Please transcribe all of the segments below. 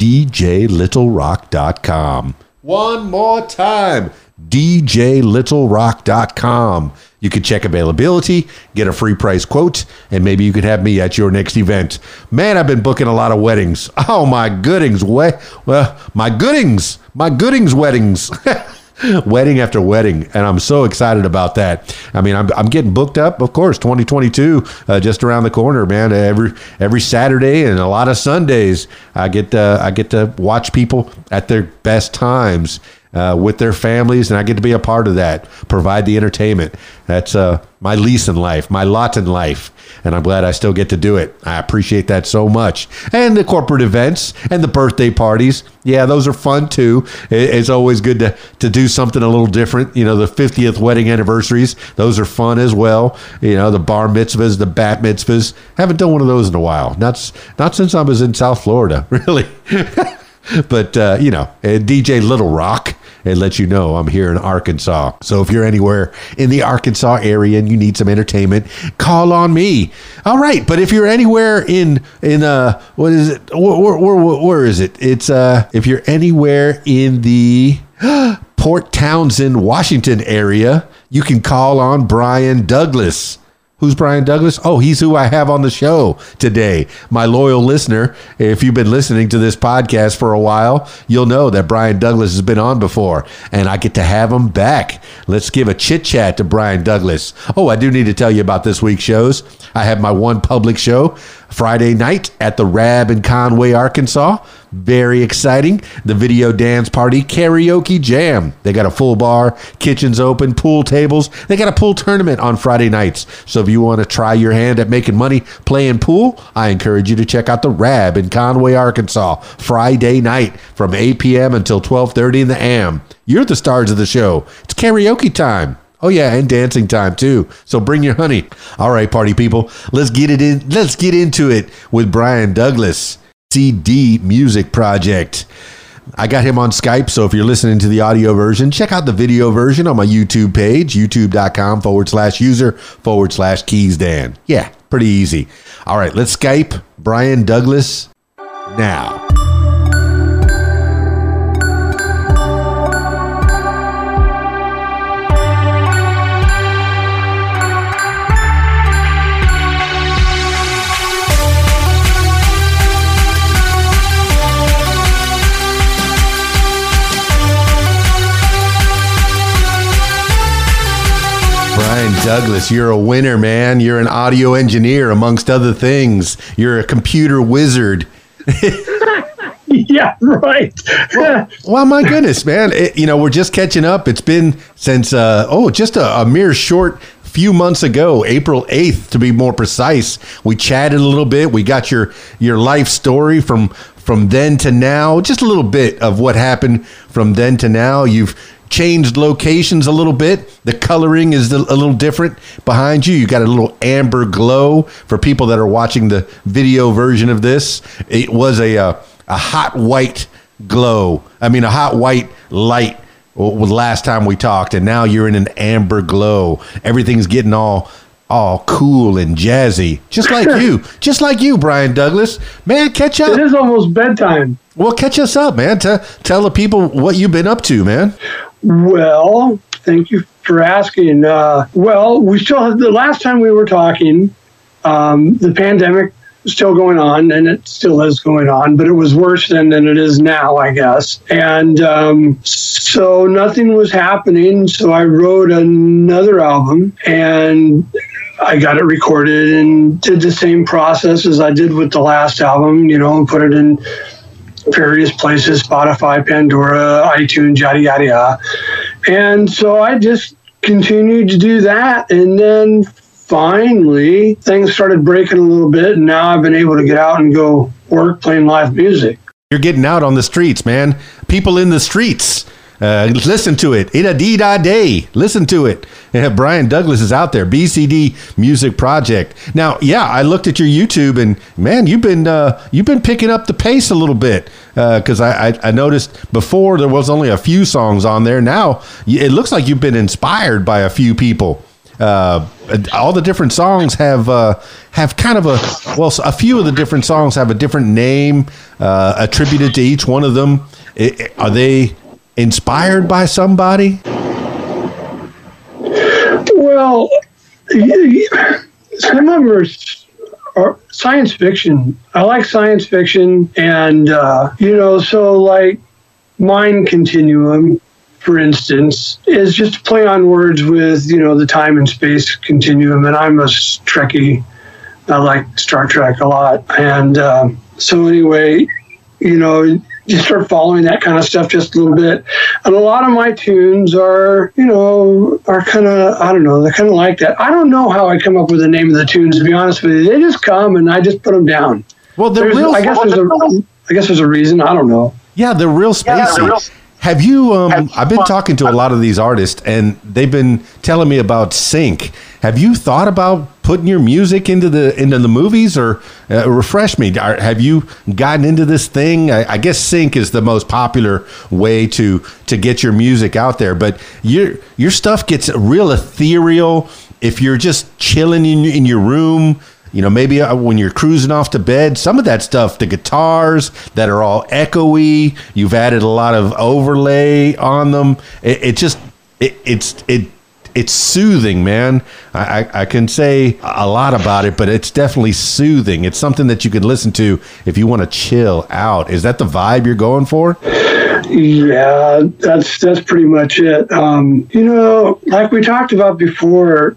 DJLittleRock.com. One more time, DJLittleRock.com. You can check availability, get a free price quote, and maybe you could have me at your next event. Man, I've been booking a lot of weddings. Oh my goodings, we- well, my goodings, my goodings weddings. wedding after wedding, and I'm so excited about that. I mean, I'm, I'm getting booked up, of course. 2022 uh, just around the corner, man. Every every Saturday and a lot of Sundays, I get uh, I get to watch people at their best times uh, with their families, and I get to be a part of that. Provide the entertainment. That's uh, my lease in life, my lot in life, and I'm glad I still get to do it. I appreciate that so much. And the corporate events and the birthday parties, yeah, those are fun too. It's always good to to do something a little different. You know, the 50th wedding anniversaries, those are fun as well. You know, the bar mitzvahs, the bat mitzvahs. Haven't done one of those in a while. Not not since I was in South Florida, really. but uh, you know, uh, DJ Little Rock. It let you know I'm here in Arkansas. So if you're anywhere in the Arkansas area and you need some entertainment, call on me. All right, but if you're anywhere in in uh what is it? Where where, where, where is it? It's uh if you're anywhere in the Port Townsend, Washington area, you can call on Brian Douglas. Who's Brian Douglas? Oh, he's who I have on the show today. My loyal listener. If you've been listening to this podcast for a while, you'll know that Brian Douglas has been on before, and I get to have him back. Let's give a chit chat to Brian Douglas. Oh, I do need to tell you about this week's shows. I have my one public show Friday night at the Rab in Conway, Arkansas. Very exciting. The video dance party karaoke jam. They got a full bar, kitchens open, pool tables. They got a pool tournament on Friday nights. So if you want to try your hand at making money playing pool, I encourage you to check out the Rab in Conway, Arkansas, Friday night from 8 p.m. until 12:30 in the AM. You're the stars of the show. It's karaoke time. Oh yeah, and dancing time too. So bring your honey. All right, party people, let's get it in. Let's get into it with Brian Douglas, CD Music Project. I got him on Skype, so if you're listening to the audio version, check out the video version on my YouTube page, youtube.com forward slash user forward slash keys Dan. Yeah, pretty easy. All right, let's Skype Brian Douglas now. Brian Douglas, you're a winner, man. You're an audio engineer, amongst other things. You're a computer wizard. Yeah, right. Well, my goodness, man. It, you know, we're just catching up. It's been since, uh, oh, just a, a mere short few months ago, April 8th to be more precise. We chatted a little bit. We got your your life story from from then to now, just a little bit of what happened from then to now. You've changed locations a little bit. The coloring is a little different behind you. You got a little amber glow for people that are watching the video version of this. It was a uh, a hot white glow. I mean, a hot white light was last time we talked, and now you're in an amber glow. Everything's getting all all cool and jazzy, just like you, just like you, Brian Douglas. Man, catch up. is almost bedtime. Well, catch us up, man. Tell tell the people what you've been up to, man. Well, thank you for asking. Uh, well, we still have the last time we were talking, um, the pandemic was still going on, and it still is going on, but it was worse then than it is now, I guess. And um, so nothing was happening. So I wrote another album and I got it recorded and did the same process as I did with the last album, you know, and put it in various places Spotify, Pandora, iTunes, yada, yada, yada. And so I just continued to do that. And then finally, things started breaking a little bit. And now I've been able to get out and go work playing live music. You're getting out on the streets, man. People in the streets. Uh, listen to it. In a dee da day. Listen to it. And Brian Douglas is out there. BCD Music Project. Now, yeah, I looked at your YouTube and man, you've been uh, you've been picking up the pace a little bit because I, I, I noticed before there was only a few songs on there. Now it looks like you've been inspired by a few people. Uh, all the different songs have uh, have kind of a well, a few of the different songs have a different name uh, attributed to each one of them. I- I- are they inspired by somebody? Well, some of them are, science fiction. I like science fiction, and uh, you know, so like Mind Continuum, for instance, is just play on words with you know the time and space continuum. And I'm a Trekkie. I like Star Trek a lot, and um, so anyway, you know, you start following that kind of stuff just a little bit. And a lot of my tunes are, you know, are kind of, I don't know, they're kind of like that. I don't know how I come up with the name of the tunes, to be honest with you. They just come and I just put them down. Well, they're There's, real. I guess there's a, I guess there's a reason. I don't know. Yeah, they're real spacey. Have you? Um, I've been talking to a lot of these artists, and they've been telling me about sync. Have you thought about putting your music into the into the movies, or uh, refresh me? Are, have you gotten into this thing? I, I guess sync is the most popular way to to get your music out there, but your your stuff gets real ethereal. If you're just chilling in in your room you know, maybe uh, when you're cruising off to bed, some of that stuff, the guitars that are all echoey, you've added a lot of overlay on them. It, it just, it, it's, it, it's soothing, man. I, I, I can say a lot about it, but it's definitely soothing. It's something that you can listen to if you want to chill out. Is that the vibe you're going for? Yeah, that's that's pretty much it. Um, you know, like we talked about before,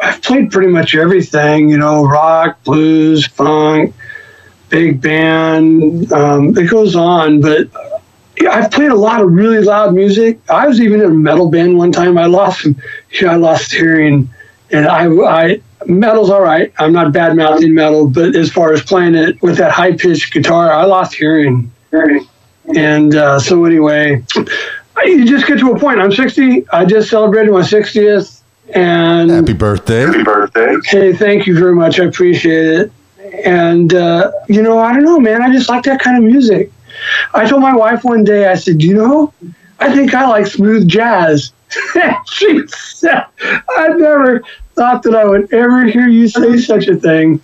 I've played pretty much everything. You know, rock, blues, funk, big band. Um, it goes on, but I've played a lot of really loud music. I was even in a metal band one time. I lost, yeah, I lost hearing, and I, I metal's all right. I'm not bad mouthing metal, but as far as playing it with that high pitched guitar, I lost hearing. And uh, so anyway, I- you just get to a point. I'm 60. I just celebrated my 60th, and happy birthday! Happy birthday. Hey, thank you very much. I appreciate it. And, uh, you know, I don't know, man. I just like that kind of music. I told my wife one day, I said, you know, I think I like smooth jazz. she said, I never thought that I would ever hear you say such a thing.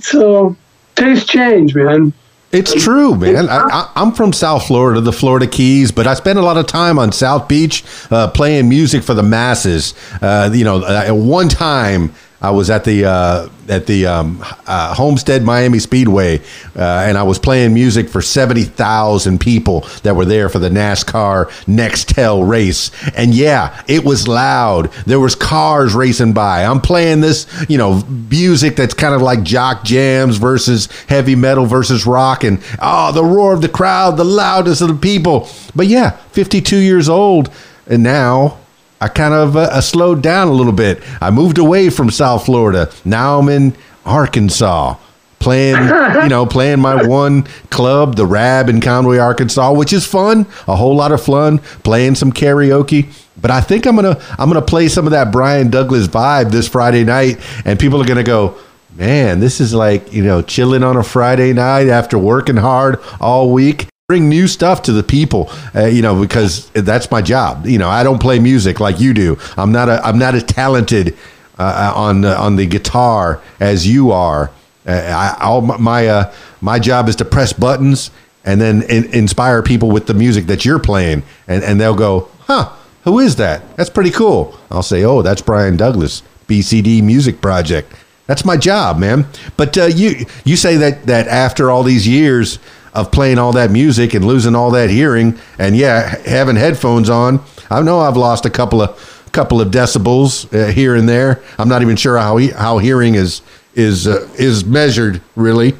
So, taste change, man. It's true, man. I, I'm from South Florida, the Florida Keys, but I spent a lot of time on South Beach uh, playing music for the masses. Uh, you know, uh, at one time I was at the uh, at the um, uh, Homestead Miami Speedway, uh, and I was playing music for seventy thousand people that were there for the NASCAR Nextel race. And yeah, it was loud. There was cars racing by. I'm playing this, you know, music that's kind of like jock jams versus heavy metal versus rock, and oh, the roar of the crowd, the loudness of the people. But yeah, 52 years old, and now I kind of uh, uh, slowed down a little bit. I moved away from South Florida. Now I'm in Arkansas playing, you know, playing my one club, the Rab in Conway, Arkansas, which is fun, a whole lot of fun, playing some karaoke. But I think I'm gonna I'm gonna play some of that Brian Douglas vibe this Friday night, and people are gonna go, man, this is like you know chilling on a Friday night after working hard all week bring new stuff to the people uh, you know because that's my job. You know i don't play music like you do. I'm not a i'm not as talented uh, on uh, on the guitar as you are. Uh, I, all my uh, my job is to press buttons and then in, inspire people with the music that you're playing. And and they'll go huh who is that? That's pretty cool. I'll say oh that's brian douglas bcd music project. That's my job man. But uh, you you say that that after all these years of playing all that music and losing all that hearing and yeah having headphones on. I know i've lost a couple of couple of decibels uh, here and there. I'm not even sure how he, how hearing is is uh, is measured really.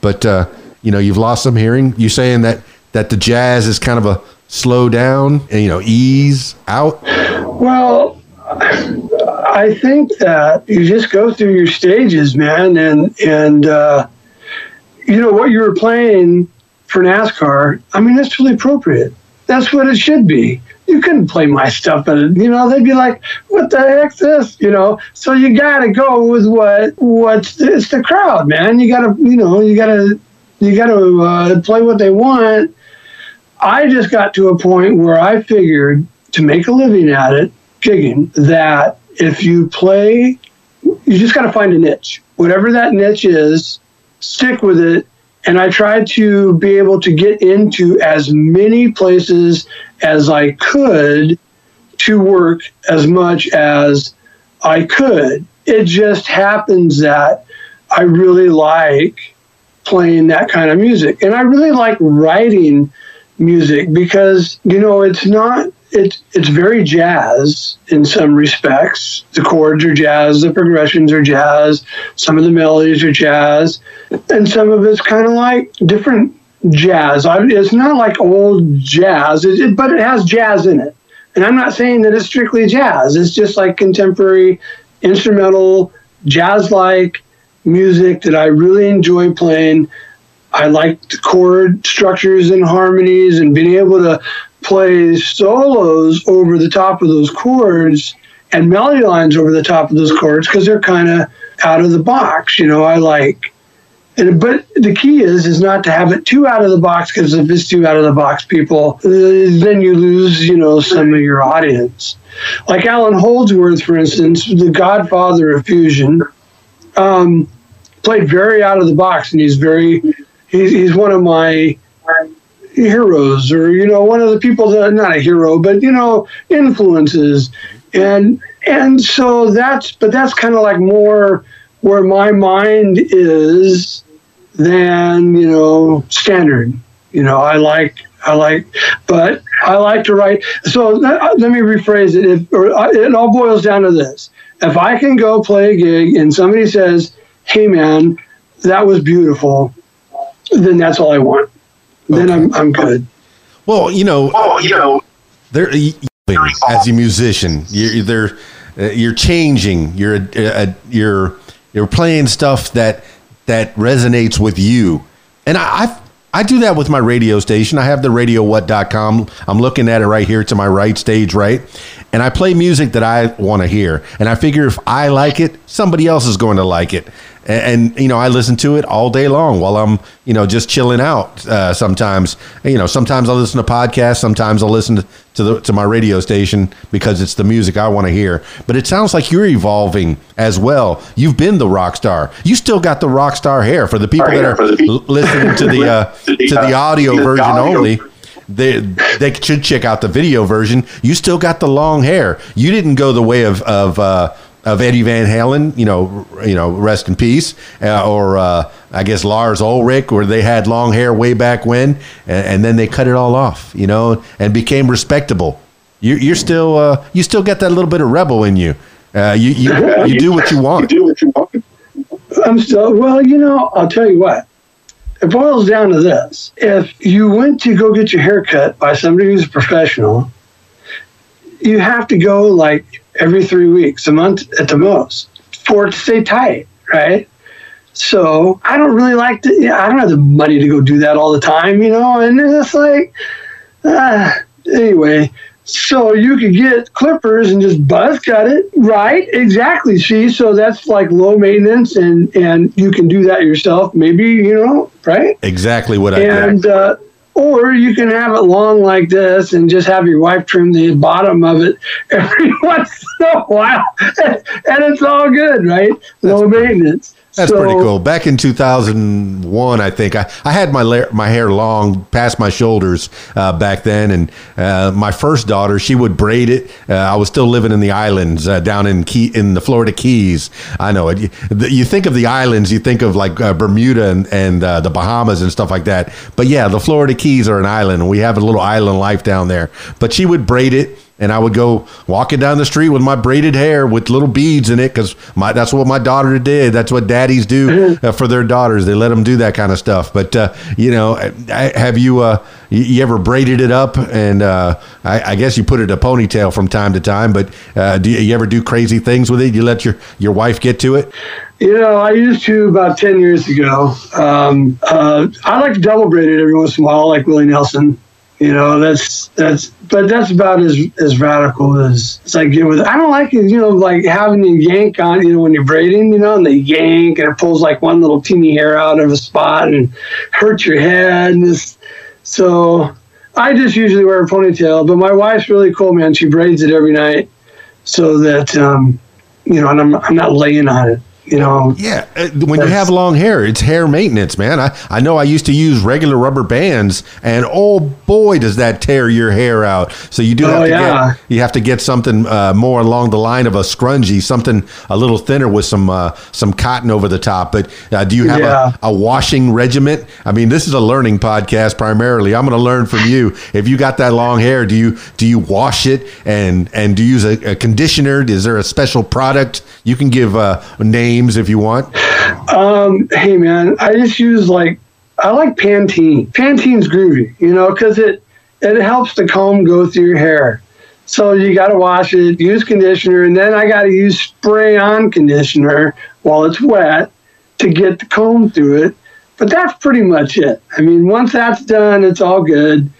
But uh, you know you've lost some hearing. You saying that that the jazz is kind of a slow down and you know ease out? Well, I think that you just go through your stages, man, and and uh, you know what you were playing for NASCAR, I mean, that's totally appropriate. That's what it should be. You couldn't play my stuff, and you know they'd be like, "What the heck's this?" You know. So you got to go with what what's the, it's the crowd, man. You got to you know you got to you got to uh, play what they want. I just got to a point where I figured to make a living at it, gigging, that if you play, you just got to find a niche. Whatever that niche is, stick with it. And I tried to be able to get into as many places as I could to work as much as I could. It just happens that I really like playing that kind of music. And I really like writing music because, you know, it's not it's it's very jazz in some respects. The chords are jazz, the progressions are jazz, some of the melodies are jazz, and some of it's kind of like different jazz. I, it's not like old jazz, it, it, but it has jazz in it. And I'm not saying that it's strictly jazz. It's just like contemporary, instrumental, jazz-like music that I really enjoy playing. I like the chord structures and harmonies and being able to play solos over the top of those chords and melody lines over the top of those chords because they're kind of out of the box. You know, I like, but the key is is not to have it too out of the box because if it's too out of the box, people then you lose you know some of your audience. Like Allan Holdsworth, for instance, the Godfather of fusion, um, played very out of the box, and he's very he's, he's one of my heroes or you know one of the people that not a hero but you know influences and and so that's but that's kind of like more where my mind is than you know standard. You know i like i like but i like to write. So let, let me rephrase it. If, or, uh, it all boils down to this. If i can go play a gig and somebody says hey man that was beautiful then that's all i want. Then I'm I'm good. Well, you know, well, you know, they're as a musician, you're they're uh, you're changing. You're uh, you're you're playing stuff that that resonates with you, and I. I've, I do that with my radio station. I have the radio radiowhat.com. I'm looking at it right here to my right, stage right. And I play music that I want to hear. And I figure if I like it, somebody else is going to like it and, and, you know I listen to it all day long while I'm you know just chilling out. Uh, sometimes you know sometimes I listen to podcasts, sometimes I listen to to, the, to my radio station because it's the music I want to hear. But it sounds like you're evolving as well. You've been the rock star. You still got the rock star hair for the people that are listening to the uh, to the audio version only they they should check out the video version. You still got the long hair. You didn't go the way of of uh, of Eddie Van Halen, you know, you know, rest in peace, uh, or uh, I guess Lars Ulrich, where they had long hair way back when, and, and then they cut it all off, you know, and became respectable. You, you're still, uh, you still get that little bit of rebel in you. Uh, you, you, you do what you want. You do what you want. I'm still well. You know, I'll tell you what. It boils down to this: if you went to go get your hair cut by somebody who's a professional, you have to go like every three weeks, a month at the most, for it to stay tight, right? So I don't really like to. Yeah, I don't have the money to go do that all the time, you know. And it's like, uh, anyway. So you could get clippers and just buzz cut it, right? Exactly. See, so that's like low maintenance, and and you can do that yourself. Maybe you know, right? Exactly what I and uh, or you can have it long like this and just have your wife trim the bottom of it every once in a while. and it's all good, right? No maintenance. That's so, pretty cool. Back in 2001, I think I, I had my la- my hair long past my shoulders uh, back then, and uh, my first daughter she would braid it. Uh, I was still living in the islands uh, down in Key in the Florida Keys. I know it. You think of the islands, you think of like uh, Bermuda and, and uh, the Bahamas and stuff like that. But yeah, the Florida Keys are an island, and we have a little island life down there. But she would braid it and I would go walking down the street with my braided hair with little beads in it because my that's what my daughter did. That's what daddies do uh, for their daughters. They let them do that kind of stuff. But uh, you know, I, have you uh, you, you, ever braided it up? And uh, I, I, guess you put it a ponytail from time to time. But uh, do you, you, ever do crazy things with it? You let your your wife get to it? You know, I used to about ten years ago. Um, uh, I like to double braid it every once in a while, like Willie Nelson. You know, that's that's, but that's about as as radical as, as I get with. I don't like it, you know, like having to yank on, you know, when you're braiding, you know, and they yank and it pulls like one little teeny hair out of a spot and hurts your head. And so I just usually wear a ponytail, but my wife's really cool, man. She braids it every night so that, um, you know, and I'm I'm not laying on it you know. Yeah, when you have long hair, it's hair maintenance, man. I, I know I used to use regular rubber bands, and oh boy, does that tear your hair out. So you do oh, have to yeah. get you have to get something uh, more along the line of a scrunchie, something a little thinner with some uh, some cotton over the top. But uh, do you have yeah. a, a washing regiment? I mean, this is a learning podcast primarily. I'm going to learn from you. If you got that long hair, do you do you wash it and and do you use a, a conditioner? Is there a special product you can give a names if you want? Um, hey man, I just use like I like Pantene. Pantene's groovy, you know, because it it helps the comb go through your hair. So you got to wash it, use conditioner, and then I got to use spray on conditioner while it's wet to get the comb through it. But that's pretty much it. I mean, once that's done, it's all good.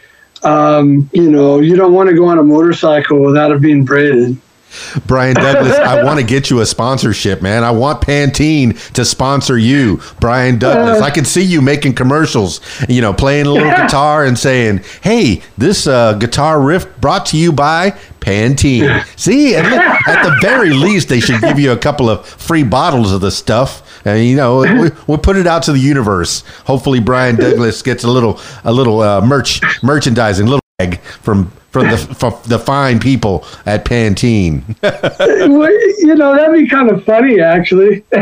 Um, you know, you don't want to go on a motorcycle without it being braided. Brian Douglas, I want to get you a sponsorship, man. I want Pantene to sponsor you, Brian Douglas. I can see you making commercials, you know, playing a little guitar and saying, "Hey, this uh, guitar riff brought to you by Pantene." See, at the very least, they should give you a couple of free bottles of the stuff. And you know, we, will put it out to the universe. Hopefully, Brian Douglas gets a little, a little uh, merch, merchandising, little egg from from the from the fine people at Pantene. you know, that'd be kind of funny, actually.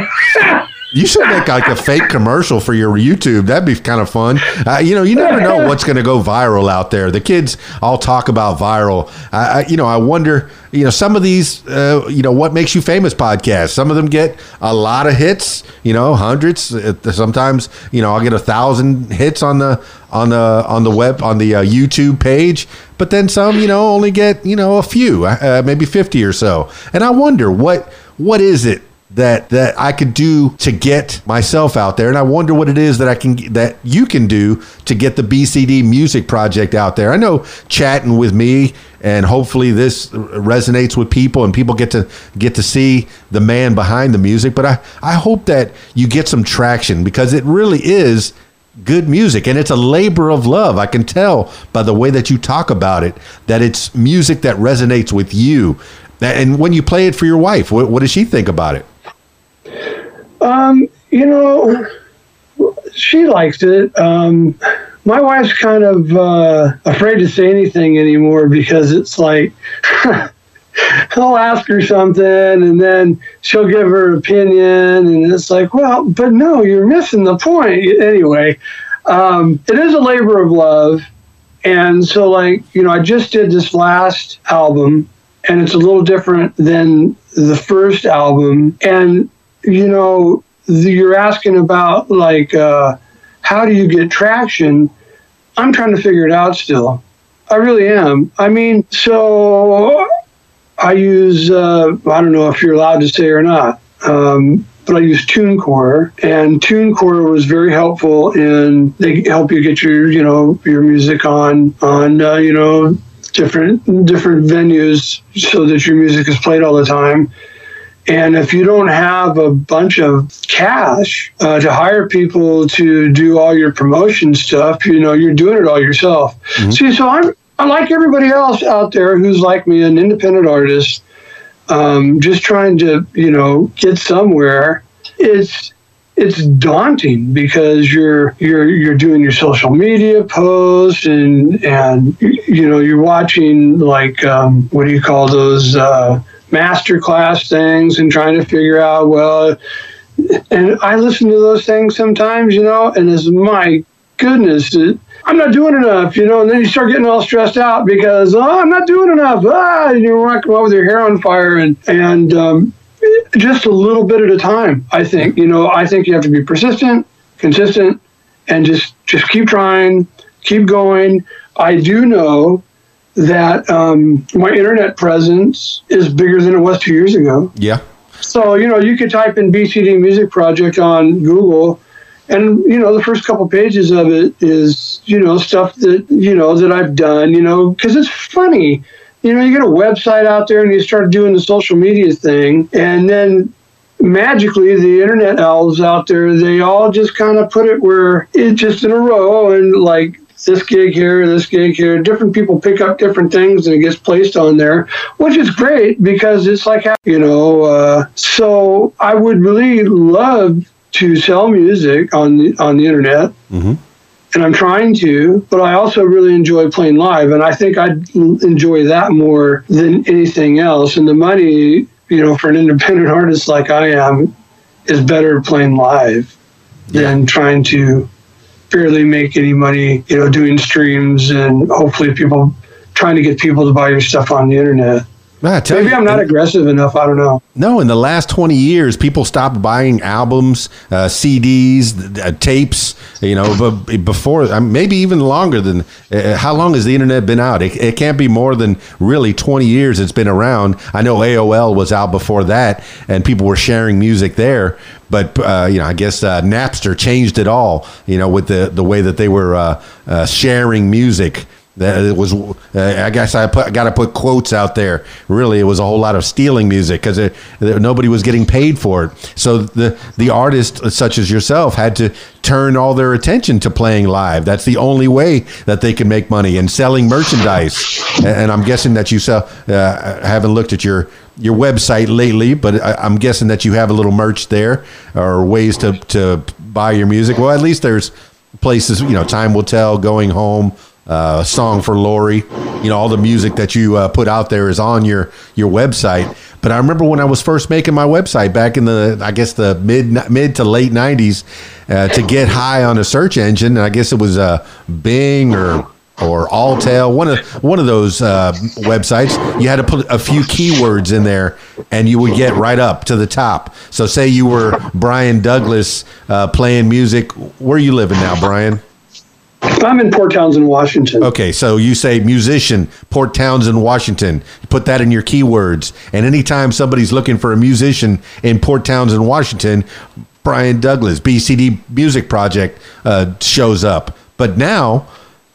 You should make like a fake commercial for your YouTube. That'd be kind of fun. Uh, you know, you never know what's going to go viral out there. The kids all talk about viral. I, I, you know, I wonder. You know, some of these, uh, you know, what makes you famous podcasts. Some of them get a lot of hits. You know, hundreds. Uh, sometimes, you know, I'll get a thousand hits on the on the on the web on the uh, YouTube page. But then some, you know, only get you know a few, uh, maybe fifty or so. And I wonder what what is it that that I could do to get myself out there and I wonder what it is that I can that you can do to get the BCD music project out there. I know chatting with me and hopefully this resonates with people and people get to get to see the man behind the music, but I I hope that you get some traction because it really is good music and it's a labor of love. I can tell by the way that you talk about it that it's music that resonates with you. And when you play it for your wife, what, what does she think about it? Um, you know, she likes it. Um, my wife's kind of uh, afraid to say anything anymore because it's like I'll ask her something and then she'll give her opinion, and it's like, well, but no, you're missing the point. Anyway, um, it is a labor of love. And so, like, you know, I just did this last album, and it's a little different than the first album. And you know, you're asking about like uh, how do you get traction? I'm trying to figure it out still. I really am. I mean, so I use uh, I don't know if you're allowed to say or not, um, but I use TuneCore, and TuneCore was very helpful in they help you get your you know your music on on uh, you know different different venues so that your music is played all the time and if you don't have a bunch of cash uh, to hire people to do all your promotion stuff, you know, you're doing it all yourself. Mm-hmm. See, so I'm, I'm like everybody else out there who's like me, an independent artist, um, just trying to, you know, get somewhere. It's it's daunting because you're you're you're doing your social media posts and and you know you're watching like um, what do you call those uh, master class things and trying to figure out well and i listen to those things sometimes you know and as my goodness I'm not doing enough, you know, and then you start getting all stressed out because, oh, I'm not doing enough. Ah, and you're walking out with your hair on fire and, and, um, just a little bit at a time, I think, you know, I think you have to be persistent, consistent, and just, just keep trying, keep going. I do know that um, my internet presence is bigger than it was two years ago. Yeah. So, you know, you could type in BCD Music Project on Google, and, you know, the first couple pages of it is, you know, stuff that, you know, that I've done, you know, because it's funny. You know, you get a website out there and you start doing the social media thing, and then magically the internet elves out there, they all just kind of put it where it's just in a row and like this gig here, this gig here. Different people pick up different things and it gets placed on there, which is great because it's like, you know, uh, so I would really love to sell music on the, on the internet. Mm-hmm. And I'm trying to, but I also really enjoy playing live. And I think I'd enjoy that more than anything else. And the money, you know, for an independent artist like I am, is better playing live than trying to barely make any money, you know, doing streams and hopefully people trying to get people to buy your stuff on the internet. Maybe you, I'm not aggressive enough. I don't know. No, in the last 20 years, people stopped buying albums, uh, CDs, uh, tapes, you know, but before, uh, maybe even longer than, uh, how long has the internet been out? It, it can't be more than really 20 years it's been around. I know AOL was out before that and people were sharing music there. But, uh, you know, I guess uh, Napster changed it all, you know, with the, the way that they were uh, uh, sharing music. That it was, uh, I guess I put, got to put quotes out there. Really, it was a whole lot of stealing music because nobody was getting paid for it. So the the artists such as yourself had to turn all their attention to playing live. That's the only way that they can make money and selling merchandise. And, and I'm guessing that you sell. Uh, I haven't looked at your your website lately, but I, I'm guessing that you have a little merch there or ways to to buy your music. Well, at least there's places. You know, time will tell. Going home uh, song for Lori. You know, all the music that you uh, put out there is on your your website. But I remember when I was first making my website back in the, I guess the mid mid to late '90s, uh, to get high on a search engine. I guess it was uh, Bing or or Alltel, one of one of those uh, websites. You had to put a few keywords in there, and you would get right up to the top. So, say you were Brian Douglas uh, playing music. Where are you living now, Brian? I'm in Port Townsend, Washington. Okay, so you say musician, Port Townsend, Washington. You put that in your keywords, and anytime somebody's looking for a musician in Port Townsend, Washington, Brian Douglas, BCD Music Project uh, shows up. But now,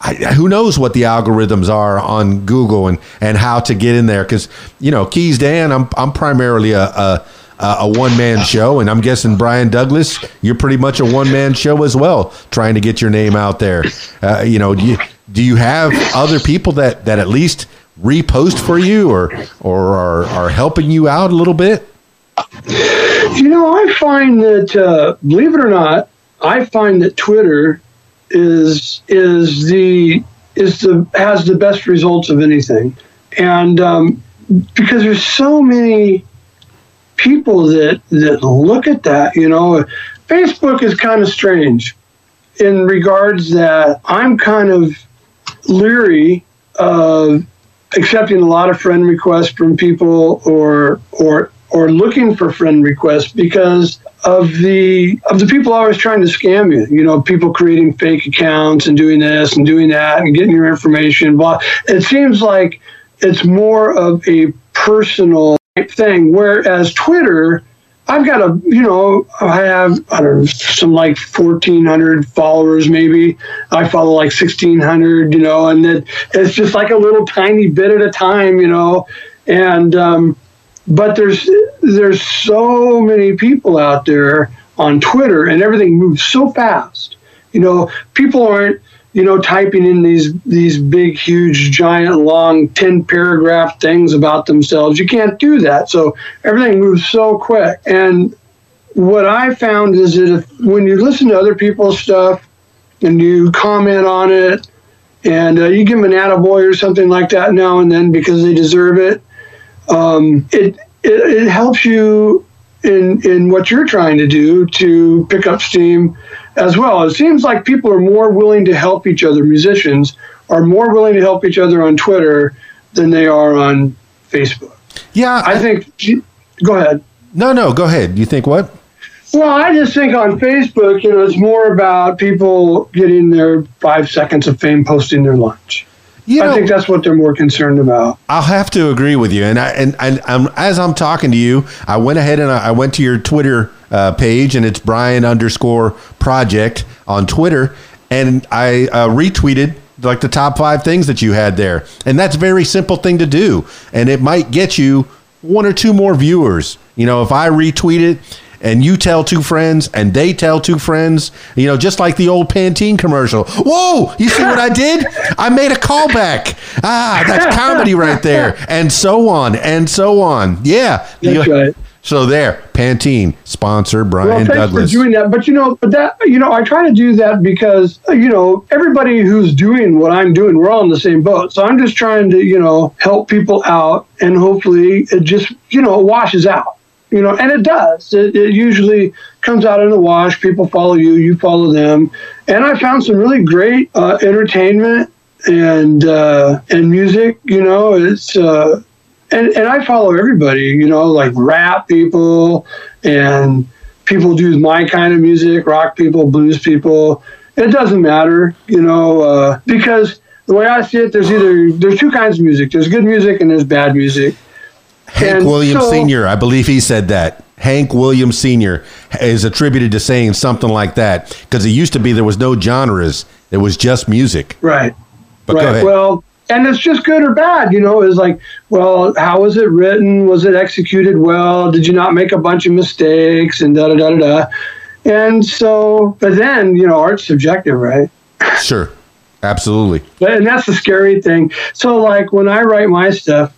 I, who knows what the algorithms are on Google and, and how to get in there? Because you know, Keys Dan, I'm I'm primarily a, a a one man show, and I'm guessing Brian Douglas, you're pretty much a one man show as well, trying to get your name out there. Uh, you know, do you, do you have other people that that at least repost for you or or are, are helping you out a little bit? You know, I find that uh, believe it or not, I find that Twitter is is the is the has the best results of anything, and um, because there's so many people that that look at that, you know, Facebook is kind of strange in regards that I'm kind of leery of accepting a lot of friend requests from people or or or looking for friend requests because of the of the people always trying to scam you. You know, people creating fake accounts and doing this and doing that and getting your information. But it seems like it's more of a personal thing. Whereas Twitter, I've got a, you know, I have, I don't know, some like 1,400 followers maybe. I follow like 1,600, you know, and it, it's just like a little tiny bit at a time, you know. And, um, but there's, there's so many people out there on Twitter and everything moves so fast. You know, people aren't, you know, typing in these these big, huge, giant, long, ten paragraph things about themselves. You can't do that. So everything moves so quick. And what I found is that if, when you listen to other people's stuff and you comment on it, and uh, you give them an attaboy or something like that now and then because they deserve it, um, it, it it helps you in in what you're trying to do to pick up steam as well. It seems like people are more willing to help each other. Musicians are more willing to help each other on Twitter than they are on Facebook. Yeah, I think. Go ahead. No, no, go ahead. You think what? Well, I just think on Facebook, you know, it's more about people getting their five seconds of fame posting their lunch. You I think that's what they're more concerned about. I'll have to agree with you. And I and, and um, as I'm talking to you, I went ahead and I, I went to your Twitter uh, page, and it's Brian underscore project on Twitter, and I uh, retweeted like the top five things that you had there, and that's a very simple thing to do, and it might get you one or two more viewers. You know, if I retweet it and you tell two friends and they tell two friends, you know, just like the old Pantene commercial. Whoa, you see what I did? I made a callback. Ah, that's comedy right there. And so on and so on. Yeah. That's You- right. So there, Pantene sponsor Brian Well, thanks Douglas. for doing that. But you know, but that you know, I try to do that because uh, you know everybody who's doing what I'm doing, we're all in the same boat. So I'm just trying to you know help people out, and hopefully it just you know washes out. You know, and it does. It, it usually comes out in the wash. People follow you, you follow them, and I found some really great uh, entertainment and uh, and music. You know, it's. Uh, and and I follow everybody, you know, like rap people and people do my kind of music, rock people, blues people. It doesn't matter, you know, uh, because the way I see it, there's either there's two kinds of music. There's good music and there's bad music. Hank and Williams so- Sr., I believe he said that. Hank Williams Sr. is attributed to saying something like that because it used to be there was no genres, it was just music. Right. But right. go ahead. Well, and it's just good or bad, you know. It's like, well, how was it written? Was it executed well? Did you not make a bunch of mistakes? And da da da da da. And so, but then, you know, art's subjective, right? sure. Absolutely. And that's the scary thing. So, like when I write my stuff,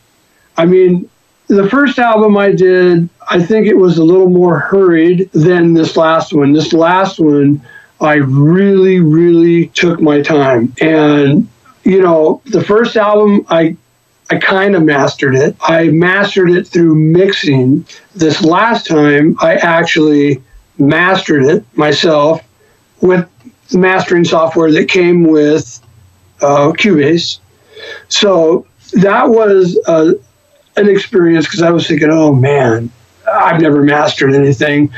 I mean, the first album I did, I think it was a little more hurried than this last one. This last one, I really, really took my time. And, you know, the first album, I I kind of mastered it. I mastered it through mixing. This last time, I actually mastered it myself with the mastering software that came with uh, Cubase. So that was uh, an experience because I was thinking, oh man, I've never mastered anything.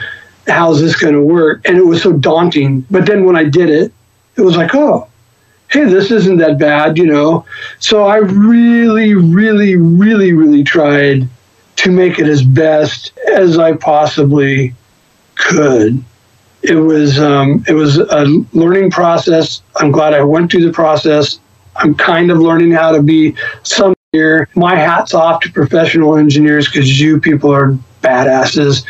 How's this going to work? And it was so daunting. But then when I did it, it was like, oh, hey, this isn't that bad, you know? So I really, really, really, really tried to make it as best as I possibly could. It was um, it was a learning process. I'm glad I went through the process. I'm kind of learning how to be some here. My hat's off to professional engineers because you people are badasses,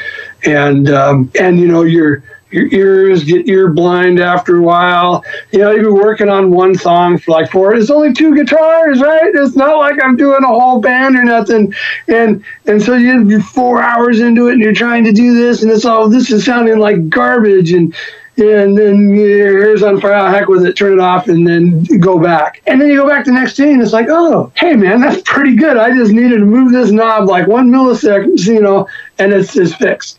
and um, and you know your your ears get ear blind after a while. You know, you've been working on one song for like four. It's only two guitars, right? It's not like I'm doing a whole band or nothing. And and so you- you're four hours into it, and you're trying to do this, and it's all this is sounding like garbage, and and then your ears on fire. Heck with it, turn it off, and then go back. And then you go back the next day, and it's like, oh, hey man, that's pretty good. I just needed to move this knob like one millisecond, you know, and it's it's fixed.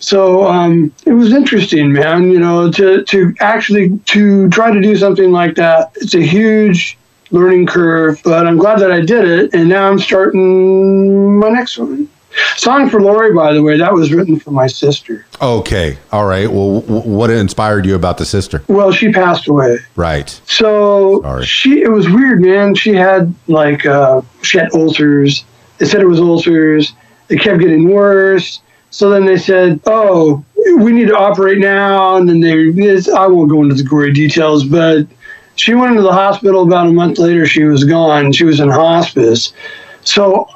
So um, it was interesting, man. You know, to to actually to try to do something like that, it's a huge learning curve. But I'm glad that I did it, and now I'm starting my next one. Song for Lori, by the way, that was written for my sister. Okay. All right. Well, w- what inspired you about the sister? Well, she passed away. Right. So Sorry. she, it was weird, man. She had like, uh, she had ulcers. They said it was ulcers. It kept getting worse. So then they said, oh, we need to operate now. And then they, this, I won't go into the gory details, but she went into the hospital about a month later. She was gone. She was in hospice. So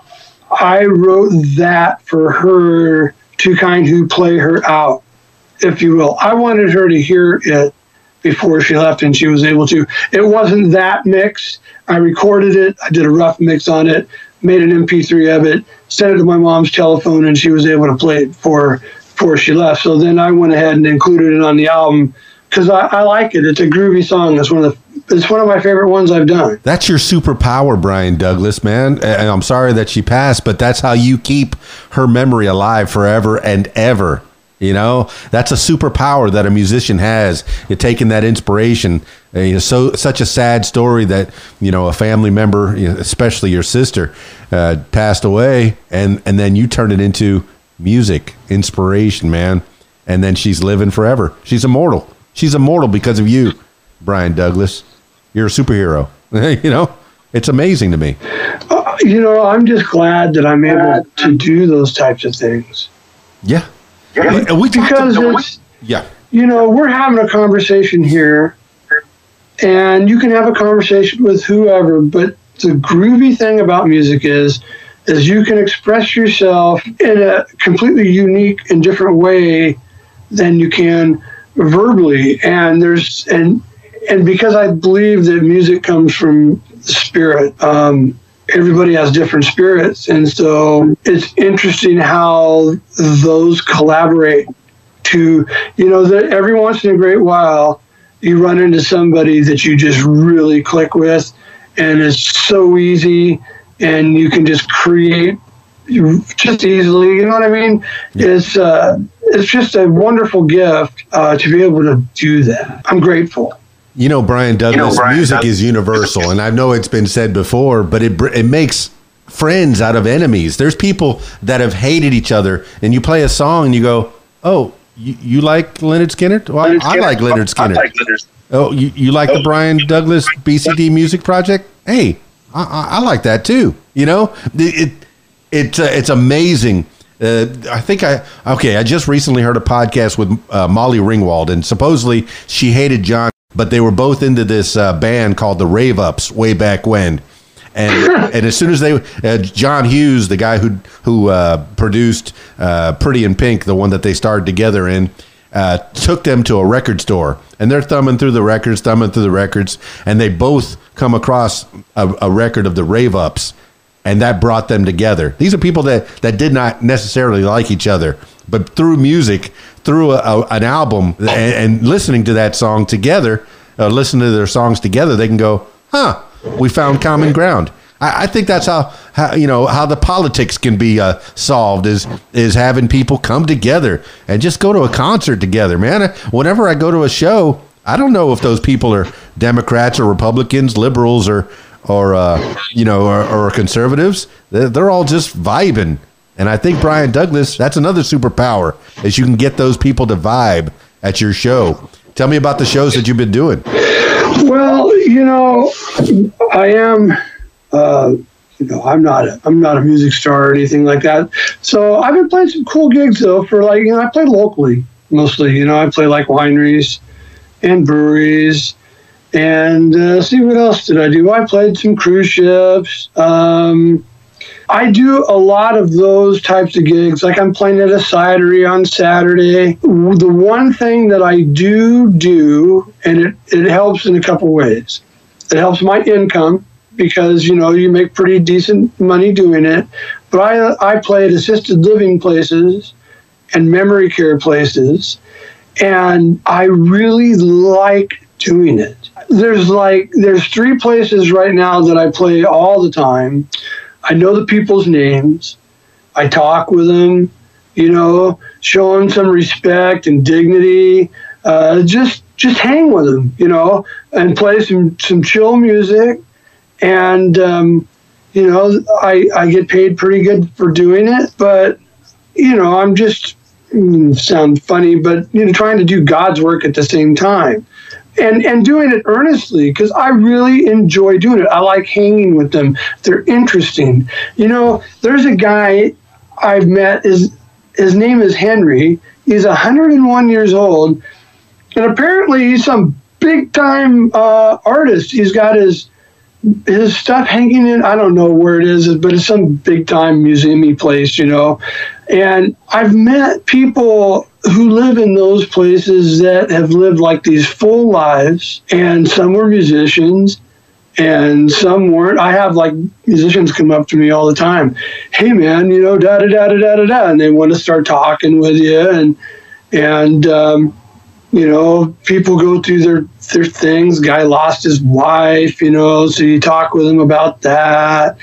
I wrote that for her to kind of play her out, if you will. I wanted her to hear it before she left and she was able to. It wasn't that mix. I recorded it, I did a rough mix on it, made an MP3 of it, sent it to my mom's telephone, and she was able to play it for before she left. So then I went ahead and included it on the album because I, I like it. It's a groovy song. It's one of the it's one of my favorite ones I've done. That's your superpower, Brian Douglas, man. And I'm sorry that she passed, but that's how you keep her memory alive forever and ever. You know, that's a superpower that a musician has. You're taking that inspiration. Uh, you know, so such a sad story that you know a family member, you know, especially your sister, uh, passed away, and and then you turn it into music, inspiration, man. And then she's living forever. She's immortal. She's immortal because of you, Brian Douglas. You're a superhero. you know, it's amazing to me. Uh, you know, I'm just glad that I'm able to do those types of things. Yeah. Yeah. And we Because about- it's, yeah. you know, we're having a conversation here, and you can have a conversation with whoever, but the groovy thing about music is is you can express yourself in a completely unique and different way than you can verbally and there's and and because i believe that music comes from the spirit um, everybody has different spirits. And so it's interesting how those collaborate to you know that every once in a great while you run into somebody that you just really click with and it's so easy and you can just create just easily you know what i mean? It's uh it's just a wonderful gift uh, to be able to do that. I'm grateful You know, Brian Douglas, Brian music Doug- is universal, and I know it's been said before, but it it makes friends out of enemies. There's people that have hated each other, and you play a song, and you go, "Oh, you, you like Lynyrd Skynyrd? Well, I- I like Lynyrd Skynyrd. Like Lynyrd. Oh, you, you like the Brian Douglas BCD Music Project? Hey, I, I, I like that too. You know, it, it it's uh, it's amazing. Uh, I think I okay. I just recently heard a podcast with uh, Molly Ringwald, and supposedly she hated John, but they were both into this uh, band called the Rave Ups way back when. And and as soon as they uh, John Hughes, the guy who who uh, produced uh, Pretty in Pink, the one that they starred together in, uh, took them to a record store, and they're thumbing through the records, thumbing through the records, and they both come across a, a record of the Rave Ups, and that brought them together. These are people that that did not necessarily like each other, but through music, through a, a- an album, and, and listening to that song together, uh, listening to their songs together, they can go, "Huh, we found common ground." I, I think that's how, how you know how the politics can be uh, solved is is having people come together and just go to a concert together, man. Whenever I go to a show, I don't know if those people are Democrats or Republicans, liberals or or uh, you know or, or conservatives. They're, they're all just vibing, and I think Brian Douglas that's another superpower is you can get those people to vibe at your show. Tell me about the shows that you've been doing. Well, you know, I am. Uh, you know, I'm not. A, I'm not a music star or anything like that. So I've been playing some cool gigs though. For like, you know, I play locally mostly. You know, I play like wineries and breweries. And uh, see what else did I do? I played some cruise ships. Um, I do a lot of those types of gigs. Like I'm playing at a cidery on Saturday. The one thing that I do do, and it, it helps in a couple ways. It helps my income because you know you make pretty decent money doing it. But I I play at assisted living places and memory care places, and I really like doing it. There's like there's three places right now that I play all the time. I know the people's names. I talk with them, you know, show them some respect and dignity. Uh, just just hang with them, you know, and play some some chill music. And um, you know, I I get paid pretty good for doing it, but you know, I'm just mm, sound funny, but you know, trying to do God's work at the same time and and doing it earnestly because I really enjoy doing it. I like hanging with them. They're interesting. You know, there's a guy I've met. His his name is Henry. He's 101 years old, and apparently he's some big time uh, artist. He's got his his stuff hanging in. I don't know where it is, but it's some big time museumy place, you know. And I've met people who live in those places that have lived like these full lives, and some were musicians, and some weren't. I have like musicians come up to me all the time, "Hey man, you know, da da da da da da da," and they want to start talking with you, and and um, you know, people go through their their things. Guy lost his wife, you know, so you talk with him about that,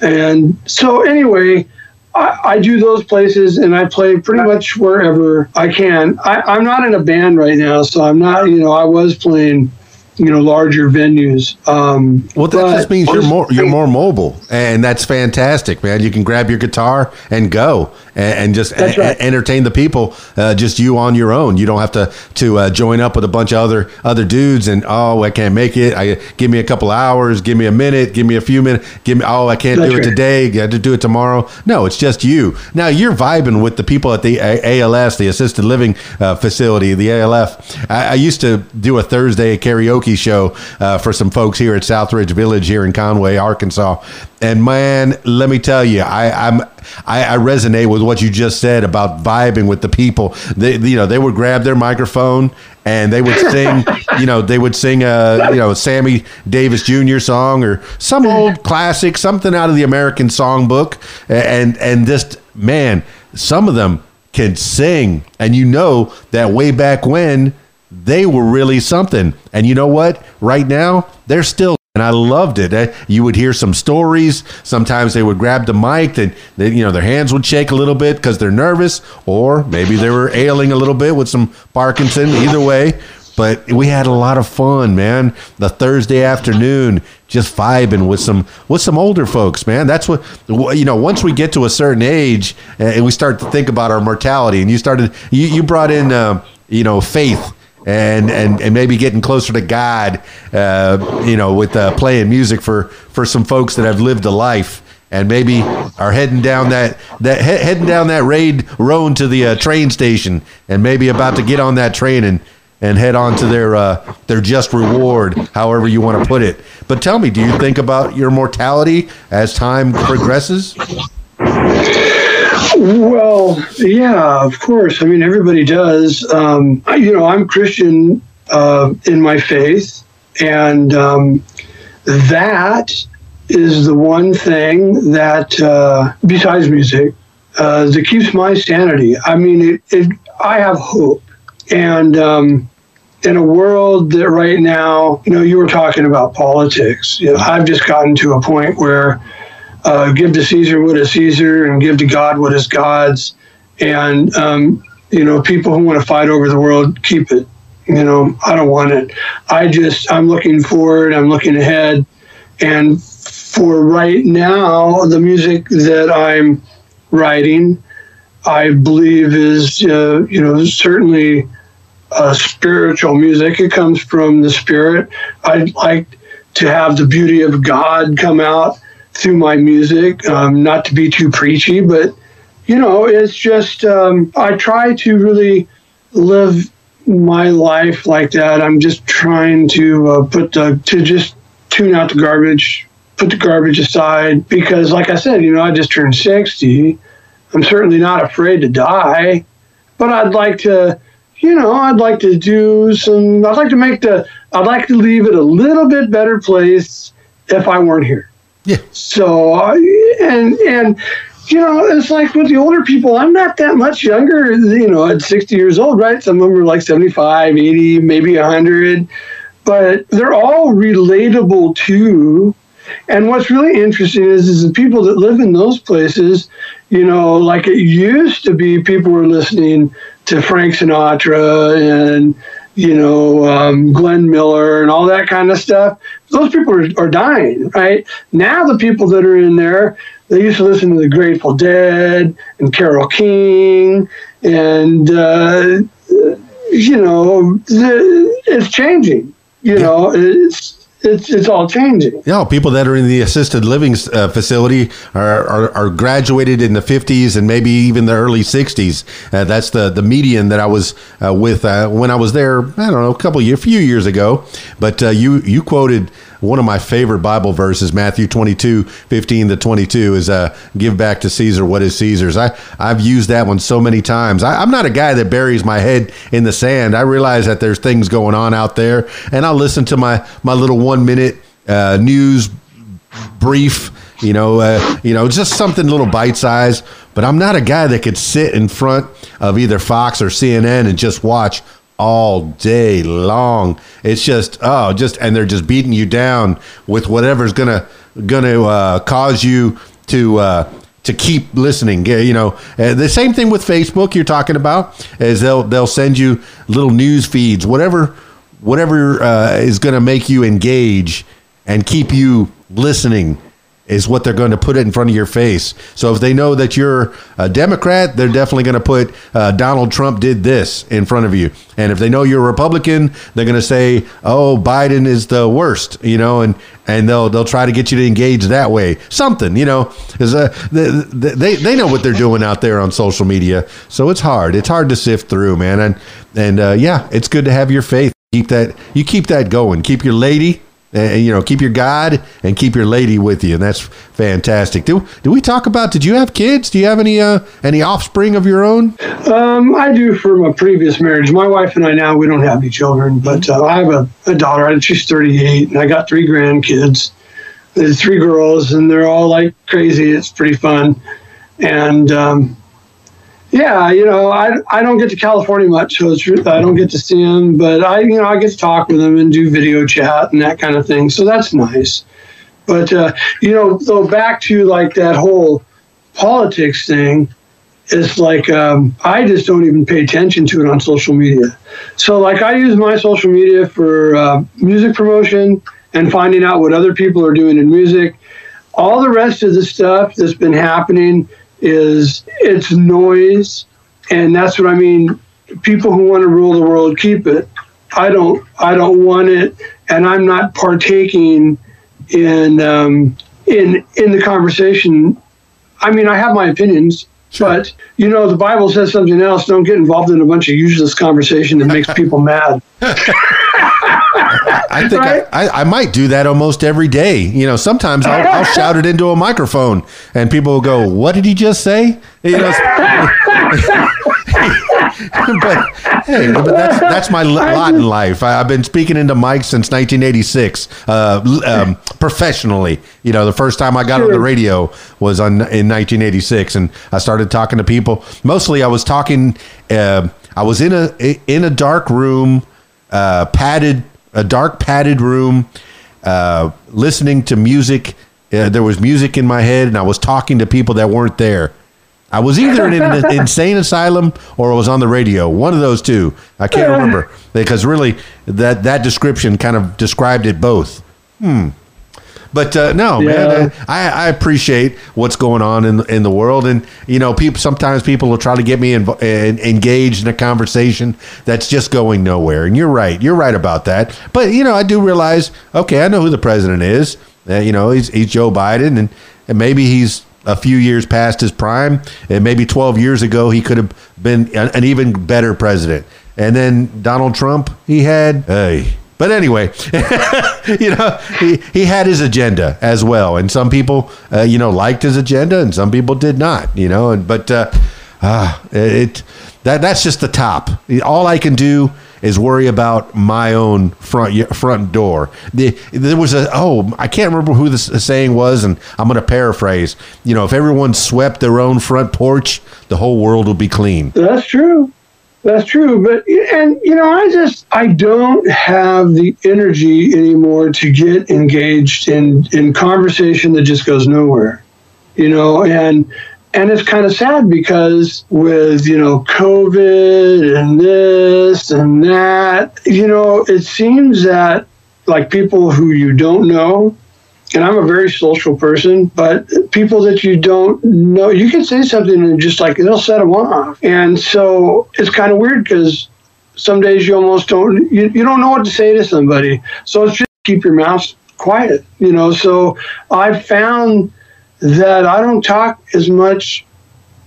and so anyway. I, I do those places and I play pretty much wherever I can. I, I'm not in a band right now, so I'm not. You know, I was playing you know larger venues. Um, Well, that just means you're more you're more mobile, and that's fantastic, man. You can grab your guitar and go, and, and just a- right. entertain the people. Uh, just you on your own. You don't have to to uh, join up with a bunch of other other dudes. And oh, I can't make it. I give me a couple hours. Give me a minute. Give me a few minutes. Give me. Oh, I can't That's do it right. today. Got to do it tomorrow. No, it's just you. Now you're vibing with the people at the A- ALS, the assisted living uh, facility, the ALF. I, I used to do a Thursday karaoke show uh, for some folks here at Southridge Village here in Conway, Arkansas. And man, let me tell you, I, I'm I, I resonate with what you just said about vibing with the people. They, you know, they would grab their microphone and they would sing, you know, they would sing a, you know, Sammy Davis Jr. song or some old classic, something out of the American songbook. And, and just, man, some of them can sing. And you know that way back when they were really something. And you know what? Right now, they're still. And I loved it. Eh, You would hear some stories. Sometimes they would grab the mic, and they, you know their hands would shake a little bit because they're nervous, or maybe they were ailing a little bit with some Parkinson. Either way, but we had a lot of fun, man. The Thursday afternoon, just vibing with some with some older folks, man. That's what you know. Once we get to a certain age, uh, and we start to think about our mortality, and you started, you, you brought in, uh, you know, faith and and and maybe getting closer to God, uh, you know, with uh, playing music for for some folks that have lived a life and maybe are heading down that that he, heading down that raid road to the uh, train station and maybe about to get on that train and and head on to their uh, their just reward, however you want to put it. But tell me, do you think about your mortality as time progresses? Well, yeah, of course. I mean, everybody does. Um, I- you know, I'm Christian uh, in my faith, and um, that is the one thing that, uh, besides music, uh, that keeps my sanity. I mean, it, it, I have hope, and um, in a world that right now, you know, you were talking about politics. You know, I've just gotten to a point where uh, give to Caesar what is Caesar and give to God what is God's. And, um, you know, people who want to fight over the world, keep it. You know, I don't want it. I just, I'm looking forward, I'm looking ahead. And for right now, the music that I'm writing, I believe is, uh, you know, certainly uh, spiritual music. It comes from the spirit. I'd like to have the beauty of God come out through my music. Um, not to be too preachy, but you know, it's just um, I try to really live my life like that. I'm just trying to uh, put the to just tune out the garbage, put the garbage aside because, like I said, you know, I just turned sixty. I'm certainly not afraid to die, but I'd like to, you know, I'd like to do some. I'd like to make the. I'd like to leave it a little bit better place if I weren't here. Yeah. So I and and you know it's like with the older people i'm not that much younger you know at 60 years old right some of them are like 75 80 maybe 100 but they're all relatable too and what's really interesting is is the people that live in those places you know like it used to be people were listening to frank sinatra and you know um, glenn miller and all that kind of stuff those people are, are dying right now the people that are in there they used to listen to the Grateful Dead and Carole King, and uh, you know, the, it's changing. You know, it's it's it's all changing. Yeah, people that are in the assisted living uh, facility are, are, are graduated in the 50s and maybe even the early 60s. Uh, that's the, the median that I was uh, with uh, when I was there. I don't know, a couple years, a few years ago. But uh, you you quoted one of my favorite Bible verses, Matthew 22, 15 to 22, is uh, give back to Caesar what is Caesar's. I, I've used that one so many times. I, I'm not a guy that buries my head in the sand. I realize that there's things going on out there, and I'll listen to my, my little one minute uh, news brief, you know, uh, you know, just something little bite size. But I'm not a guy that could sit in front of either Fox or CNN and just watch all day long. It's just oh, just and they're just beating you down with whatever's gonna gonna uh, cause you to uh, to keep listening. You know, uh, the same thing with Facebook you're talking about is they'll they'll send you little news feeds, whatever whatever uh, is to make you engage and keep you listening is what they're going to put it in front of your face. So if they know that you're a Democrat, they're definitely going to put uh, Donald Trump did this in front of you. And if they know you're a Republican, they're going to say, "Oh, Biden is the worst," you know, and and they'll they'll try to get you to engage that way. Something, you know, because uh, they, they they know what they're doing out there on social media. So it's hard. It's hard to sift through, man. And and uh, yeah, it's good to have your faith. Keep that you keep that going. Keep your lady and you know keep your god and keep your lady with you and that's fantastic do do we talk about did you have kids do you have any uh any offspring of your own Um, I do from a previous marriage. My wife and I now we don't have any children, but uh, I have a, a daughter and she's 38, and I got three grandkids. There's three girls, and they're all like crazy. It's pretty fun, and um, yeah, you know, I, I don't get to California much, so I don't get to see them, but I you know I get to talk with them and do video chat and that kind of thing. So that's nice. But uh, you know, though back to like that whole politics thing it's like um, I just don't even pay attention to it on social media. So, like, I use my social media for uh, music promotion and finding out what other people are doing in music. All the rest of the stuff that's been happening is it's noise, and that's what I mean. People who want to rule the world keep it. I don't. I don't want it, and I'm not partaking in um, in in the conversation. I mean, I have my opinions, but you know, the Bible says something else. Don't get involved in a bunch of useless conversation that makes people mad. i think Right. I, I, I might do that almost every day you know sometimes I'll, I'll shout it into a microphone and people will go what did he just say you know but hey, but that's that's my lot in life. I, I've been speaking into mics since 1986, uh, um, professionally. You know, the first time I got on the radio was on in 1986, and I started talking to people. Mostly, I was talking. Uh, I was in a in a dark room, uh, padded, a dark padded room, uh, listening to music. Uh, there was music in my head, and I was talking to people that weren't there. I was either in an insane asylum or I was on the radio. One of those two. I can't remember because really that that description kind of described it both. Hmm. But uh, no, Yeah. man, uh, I, I appreciate what's going on in in the world, and you know, people sometimes people will try to get me inv- en- engaged in a conversation that's just going nowhere. And you're right, you're right about that. But you know, I do realize, okay, I know who the president is. Uh, you know, he's he's Joe Biden, and and maybe he's a few years past his prime, and maybe 12 years ago he could have been an, an even better president. And then Donald Trump, he had, hey. But anyway, you know, he, he had his agenda as well, and some people, uh, you know, liked his agenda, and some people did not. You know, and but uh, ah, it that that's just the top. All I can do is worry about my own front front door. The, there was a oh I can't remember who the saying was, and I'm going to paraphrase. You know, if everyone swept their own front porch, the whole world would be clean. That's true. That's true. But and you know, I just I don't have the energy anymore to get engaged in in conversation that just goes nowhere. You know, and and it's kind of sad because with you know COVID and this and that, you know, it seems that like people who you don't know and I'm a very social person, but people that you don't know, you can say something and just like it'll set them off. And so it's kind of weird because some days you almost don't, you, you don't know what to say to somebody. So it's just keep your mouth quiet, you know. So I've found that I don't talk as much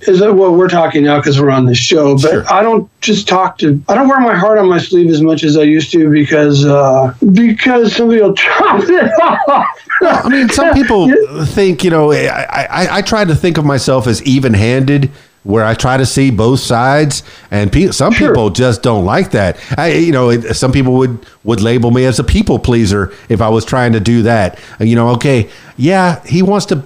as well we're talking now because we're on the show but Sure. i don't just talk to i don't wear my heart on my sleeve as much as i used to because uh because somebody will chop it off I mean, some people think, you know, I, I, I try to think of myself as even handed, where I try to see both sides, and pe- some Sure. people just don't like that. I, you know, it- some people would would label me as a people pleaser if I was trying to do that. You know, okay, yeah, he wants to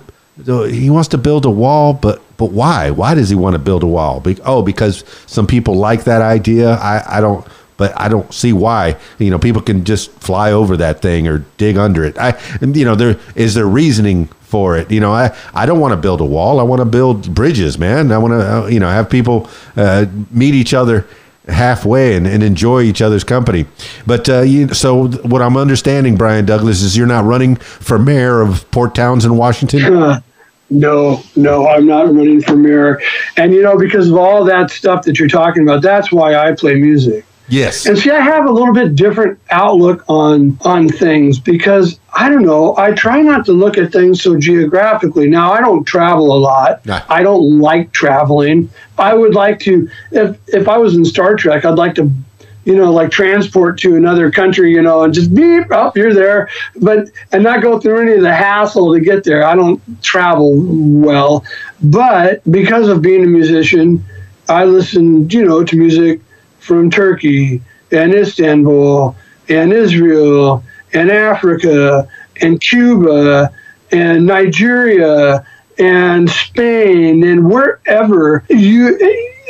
he wants to build a wall, but but why? Why does he want to build a wall? Be- oh, because some people like that idea. I, I don't but I don't see why. You know, people can just fly over that thing or dig under it. I, and, you know, there is there reasoning for it. You know, I, I don't want to build a wall. I want to build bridges, man. I want to, uh, you know, have people uh, meet each other halfway and, and enjoy each other's company. But uh, you, so what I'm understanding, Brian Douglas, is you're not running for mayor of Port Townsend, in Washington. No, no, I'm not running for mayor. And, you know, because of all that stuff that you're talking about, that's why I play music. Yes. And see, I have a little bit different outlook on on things because I don't know. I try not to look at things so geographically. Now, I don't travel a lot. Nah. I don't like traveling. I would like to, if if I was in Star Trek, I'd like to, you know, like transport to another country, you know, and just beep up, you're there, but and not go through any of the hassle to get there. I don't travel well, but because of being a musician, I listen, you know, to music from Turkey and Istanbul and Israel and Africa and Cuba and Nigeria and Spain and wherever you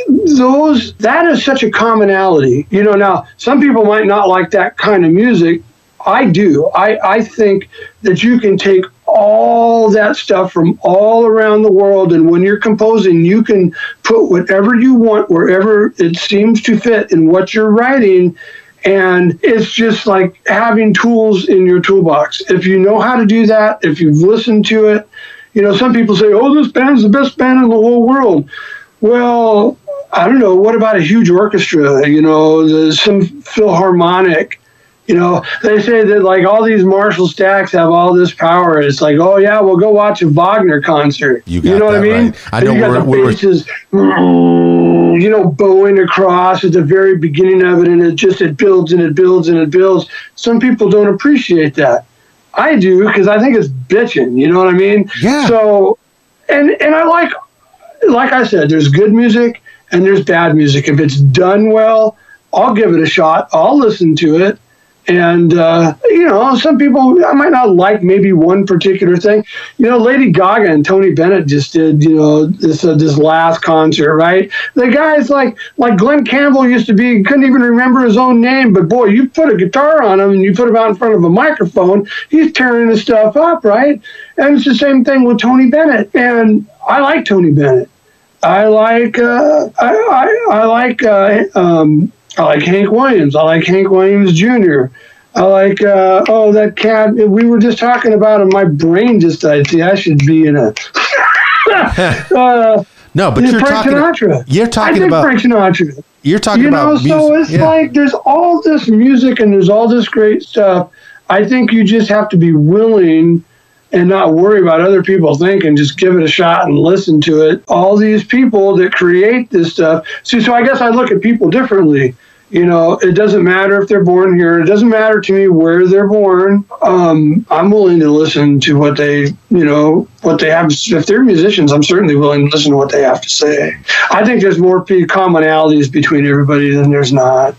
those that is such a commonality. You know, now some people might not like that kind of music. I do. I, I think that you can take all that stuff from all around the world, and when you're composing, you can put whatever you want wherever it seems to fit in what you're writing. And it's just like having tools in your toolbox. If you know how to do that, if you've listened to it, you know, some people say, oh, this band's the best band in the whole world. Well, I don't know. What about a huge orchestra? You know, the, some philharmonic. You know, they say that like all these Marshall stacks have all this power. It's like, oh yeah, we'll go watch a Wagner concert. You got know what I mean? right. I know you got we're- the we're- you know, bowing across at the very beginning of it, and it just it builds and it builds and it builds. Some people don't appreciate that. I do because I think it's bitching. You know what I mean? Yeah. So, and and I like, like I said, there's good music and there's bad music. If it's done well, I'll give it a shot. I'll listen to it. And uh, you know, some people I might not like maybe one particular thing. You know, Lady Gaga and Tony Bennett just did you know this uh, this last concert, right? The guy's like like Glen Campbell used to be, couldn't even remember his own name, but boy, you put a guitar on him and you put him out in front of a microphone, he's tearing his stuff up, right? And it's the same thing with Tony Bennett. And I like Tony Bennett. I like uh, I, I, I like uh, um, I like Hank Williams. I like Hank Williams Jr. I like uh, oh that cat we were just talking about him. My brain just died. See, I should be in a. uh, No, but you're Frank talking. Sinatra. You're I talking about. Frank Sinatra. You're talking about. You know, about so music. it's yeah. like there's all this music and there's all this great stuff. I think you just have to be willing and not worry about other people thinking. Just give it a shot and listen to it. All these people that create this stuff. See, so I guess I look at people differently. You know, it doesn't matter if they're born here. It doesn't matter to me where they're born. Um, I'm willing to listen to what they, you know, what they have. If they're musicians, I'm certainly willing to listen to what they have to say. I think there's more commonalities between everybody than there's not.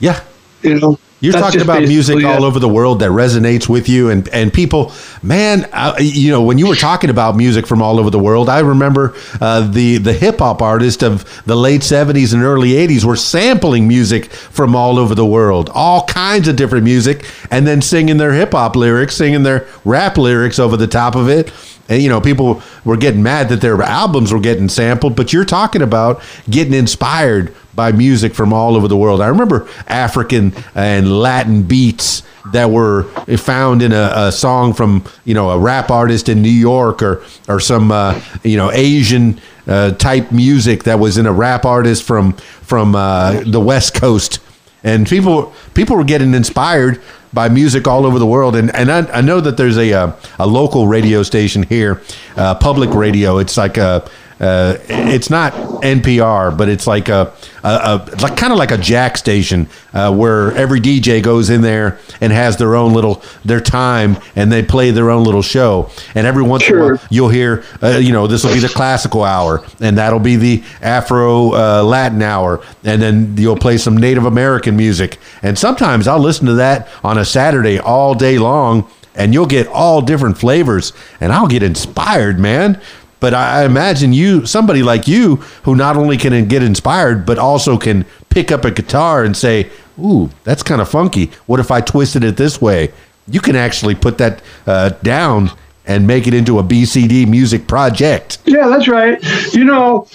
yeah. You know, You're That's talking about music basically all over the world that resonates with you, and and people, man, uh, you know, when you were talking about music from all over the world, I remember uh, the the hip hop artists of the late '70s and early '80s were sampling music from all over the world, all kinds of different music, and then singing their hip hop lyrics, singing their rap lyrics over the top of it. And you know, people were getting mad that their albums were getting sampled, but you're talking about getting inspired by music from all over the world. I remember African and Latin beats that were found in a, a song from you know a rap artist in New York or or some uh, you know Asian uh, type music that was in a rap artist from from uh, the West Coast, and people people were getting inspired by music all over the world. And and I, I know that there's a a, a local radio station here, uh, public radio. It's like a uh, it's not NPR, but it's like a, a, a like kind of like a jack station uh, where every DJ goes in there and has their own little their time and they play their own little show. And every once in a while, you'll hear, uh, you know, this will be the classical hour, and that'll be the Afro uh, Latin hour, and then you'll play some Native American music. And sometimes I'll listen to that on a Saturday all day long, and you'll get all different flavors, and I'll get inspired, man. But I imagine you, somebody like you, who not only can get inspired, but also can pick up a guitar and say, "Ooh, that's kind of funky. What if I twisted it this way?" You can actually put that uh, down and make it into a BCD music project. Yeah, that's right. You know,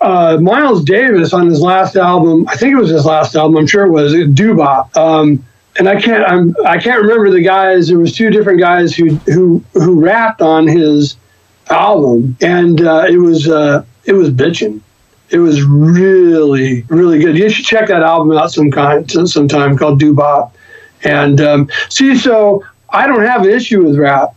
uh, Miles Davis on his last album, I think it was his last album. I'm sure it was Doo-Bop. Um, and I can't I'm I can't remember the guys. There was two different guys who who who rapped on his album, and uh, it was uh, it was bitching. It was really really good. You should check that album out some kind sometime called Doo-Bop. And um, see, so I don't have an issue with rap.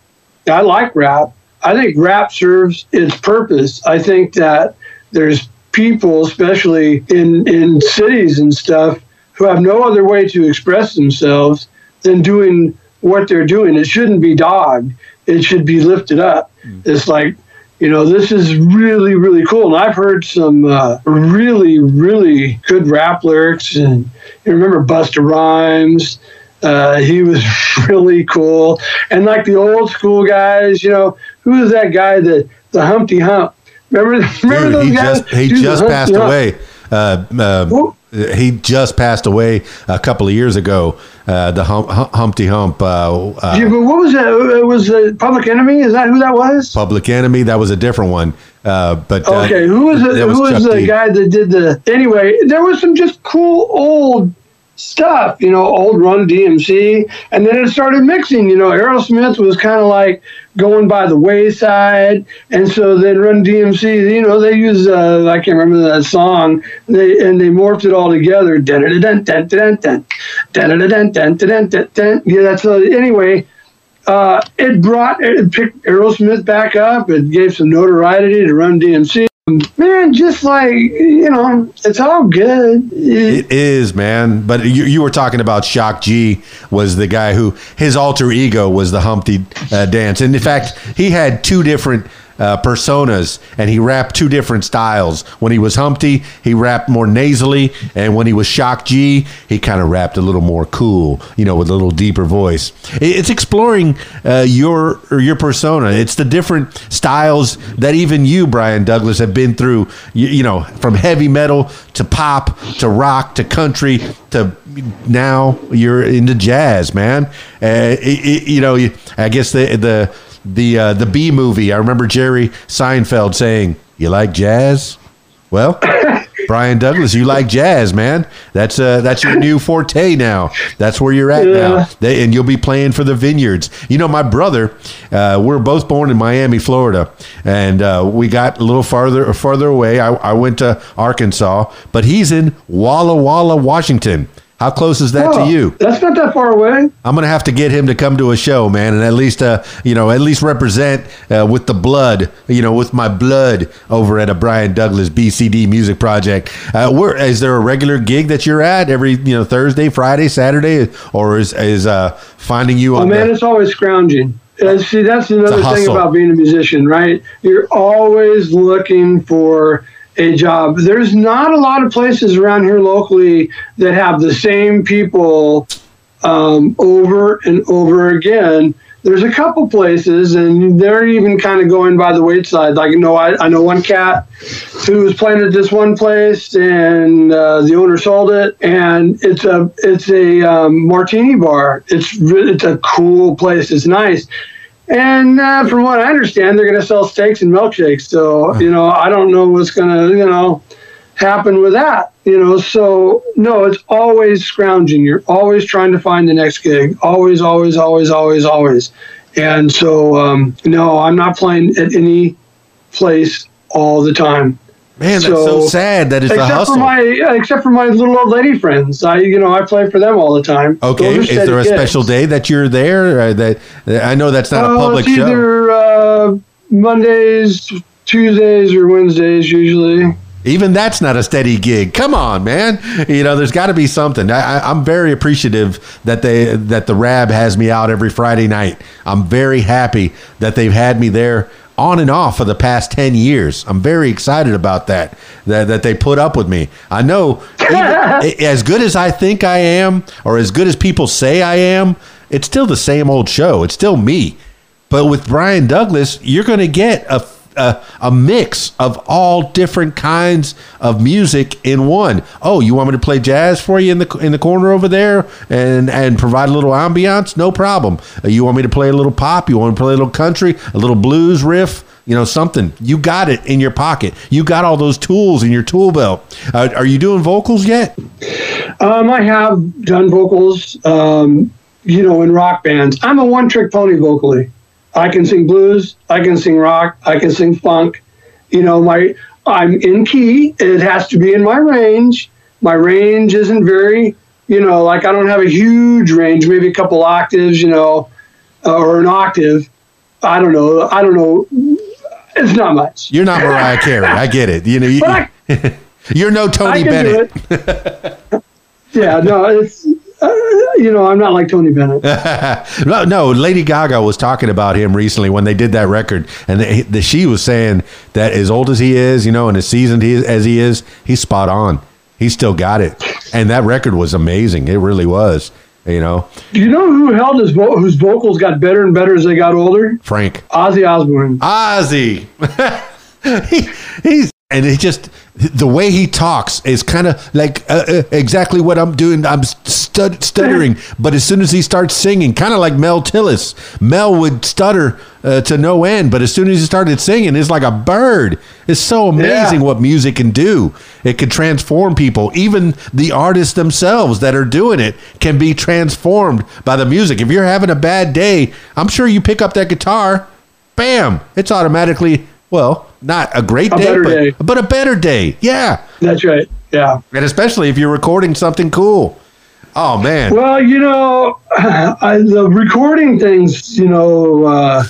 I like rap. I think rap serves its purpose. I think that there's people, especially in in cities and stuff, who have no other way to express themselves than doing what they're doing. It shouldn't be dogged. It should be lifted up. It's like, you know, this is really, really cool. And I've heard some uh, really, really good rap lyrics. And you remember Busta Rhymes. Uh, he was really cool. And like the old school guys, you know, who was that guy that the Humpty Hump? Remember, remember Dude, those he guys? just he Dude, just passed Humpty away. Hump. Uh, uh, he just passed away a couple of years ago. Uh, the hum, hum, Humpty Hump. Uh, uh, what was that? It was uh, Public Enemy. Is that who that was? Public Enemy. That was a different one. Uh, but uh, Okay, who was it? that Who was the D. guy that did the? Anyway, there was some just cool old stuff, you know, old Run DMC. And then it started mixing, you know, Aerosmith was kind of like going by the wayside. And so then Run DMC, you know, they used uh, I can't remember that song, they, and they morphed it all together. Yeah, that's, uh, anyway, uh, it brought, it picked Aerosmith back up. It gave some notoriety to Run DMC. Man, just like you know, it's all good. It- It is, man. But you, you were talking about Shock G was the guy who his alter ego was the Humpty uh, dance, and in fact, he had two different. Uh, personas and he rapped two different styles. When he was Humpty, he rapped more nasally, and when he was Shock G, he kind of rapped a little more cool, you know, with a little deeper voice. It's exploring uh, your your persona. It's the different styles that even you, Brian Douglas, have been through. You, you know, from heavy metal to pop to rock to country to now you're into jazz, man. Uh, it, it- you know, I guess the the the uh, the Bee Movie. I remember Jerry Seinfeld saying, "You like jazz?" Well, Brian Douglas, you like jazz, man. That's uh, that's your new forte now. That's where you're at now, they, and you'll be playing for the Vineyards. You know, my brother, uh, we're both born in Miami, Florida, and uh, we got a little farther farther away. I, I went to Arkansas, but he's in Walla Walla, Washington. How close is that Oh, to you? That's not that far away. I'm gonna have to get him to come to a show, man, and at least, uh, you know, at least represent uh, with the blood, you know, with my blood over at a Brian Douglas BCD Music Project. Uh, where is there a regular gig that you're at every, you know, Thursday, Friday, Saturday, or is is uh, finding you Oh man, the, it's always scrounging. Uh, see, that's another thing about being a musician, right? You're always looking for a job. There's not a lot of places around here locally that have the same people um, over and over again. There's a couple places, and they're even kind of going by the wayside. Like, you know, I, I know one cat who was playing at this one place, and uh, the owner sold it, and it's a it's a um, martini bar. It's it's a cool place. It's nice. And uh, from what I understand, they're going to sell steaks and milkshakes. So, you know, I don't know what's going to, you know, happen with that. You know, so no, it's always scrounging. You're always trying to find the next gig. Always, always, always, always, always. And so, um, no, I'm not playing at any place all the time. Man? That's so, so- sad that it's a except hustle. for my except for my little old lady friends. I you know I play for them all the time. okay, is there a special day that you're there? Uh, that I know that's not a Uh, public it's show. either uh, Mondays, Tuesdays, or Wednesdays usually. Even that's not a steady gig. Come on, man. You know, there's got to be something. I, I, I'm very appreciative that they that the Rab has me out every Friday night. I'm very happy that they've had me there on and off for the past ten years. I'm very excited about that. That that they put up with me. I know, even, as good as I think I am, or as good as people say I am, it's still the same old show. It's still me. But with Brian Douglas, you're going to get a a, a mix of all different kinds of music in one. Oh, you want me to play jazz for you in the in the corner over there and and provide a little ambiance? No problem. Uh, you want me to play a little pop? You want to play a little country, a little blues riff? You know something. You got it in your pocket. You got all those tools in your tool belt. Uh, are you doing vocals yet? Um, I have done vocals, um, you know, in rock bands. I'm a one trick pony vocally. I can sing blues, I can sing rock, I can sing funk. You know, my I'm in key. It has to be in my range. My range isn't very, you know, like I don't have a huge range, maybe a couple octaves, you know, uh, or an octave. I don't know. I don't know. It's not much. You're not Mariah Carey. I get it. You know, you, you're no Tony I can do Bennett. yeah, no, it's uh, you know, I'm not like Tony Bennett. no, no, Lady Gaga was talking about him recently when they did that record, and the, the, she was saying that as old as he is, you know, and as seasoned he, as he is, he's spot on. He still got it, and that record was amazing. It really was. You know, Do you know who held his vo- whose vocals got better and better as they got older? Frank Ozzy Osbourne. Ozzy. he, he's and he just the way he talks is kind of like uh, uh, exactly what I'm doing. I'm stud, stuttering, but as soon as he starts singing, kind of like Mel Tillis, Mel would stutter uh, to no end, but as soon as he started singing, it's like a bird. It's so amazing Yeah. what music can do. It can transform people. Even the artists themselves that are doing it can be transformed by the music. If you're having a bad day, I'm sure you pick up that guitar, bam, it's automatically well, not a great A day, but, day. but a better day. Yeah. That's right. Yeah. And especially if you're recording something cool. Oh man. Well, you know, I, the recording things, you know, uh,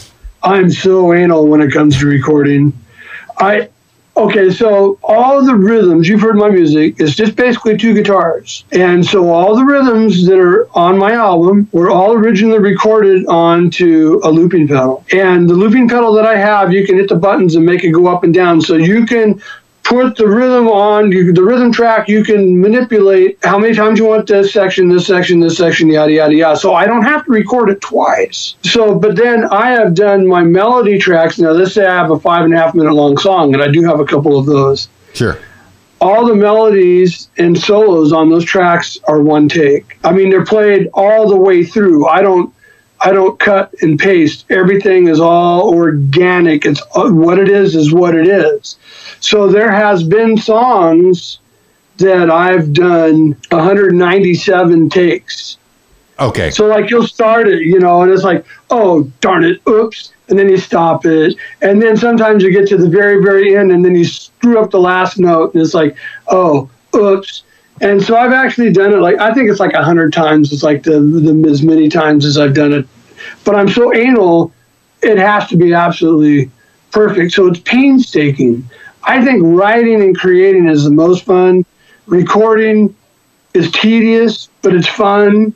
I'm so anal when it comes to recording. I okay, so all the rhythms you've heard my music is just basically two guitars, and so all the rhythms that are on my album were all originally recorded onto a looping pedal. And the looping pedal that I have, you can hit the buttons and make it go up and down, so you can put the rhythm on you, the rhythm track you can manipulate how many times you want this section this section this section yada yada yada. So i don't have to record it twice. So but then i have done my melody tracks. Now let's say i have a five and a half minute long song and i do have a couple of those. Sure. all the melodies and solos on those tracks are one take. I mean they're played all the way through. I don't i don't cut and paste everything is all organic it's uh, what it is is what it is so there has been songs that i've done 197 takes Okay. so like you'll start it, you know, and it's like, oh darn it, oops, and then you stop it, and then sometimes you get to the very very end, and then you screw up the last note, and it's like, oh, oops. And so I've actually done it like I think it's like a hundred times. It's like the, the as many times as I've done it, but I'm so anal, it has to be absolutely perfect. So it's painstaking. I think writing and creating is the most fun. Recording is tedious, but it's fun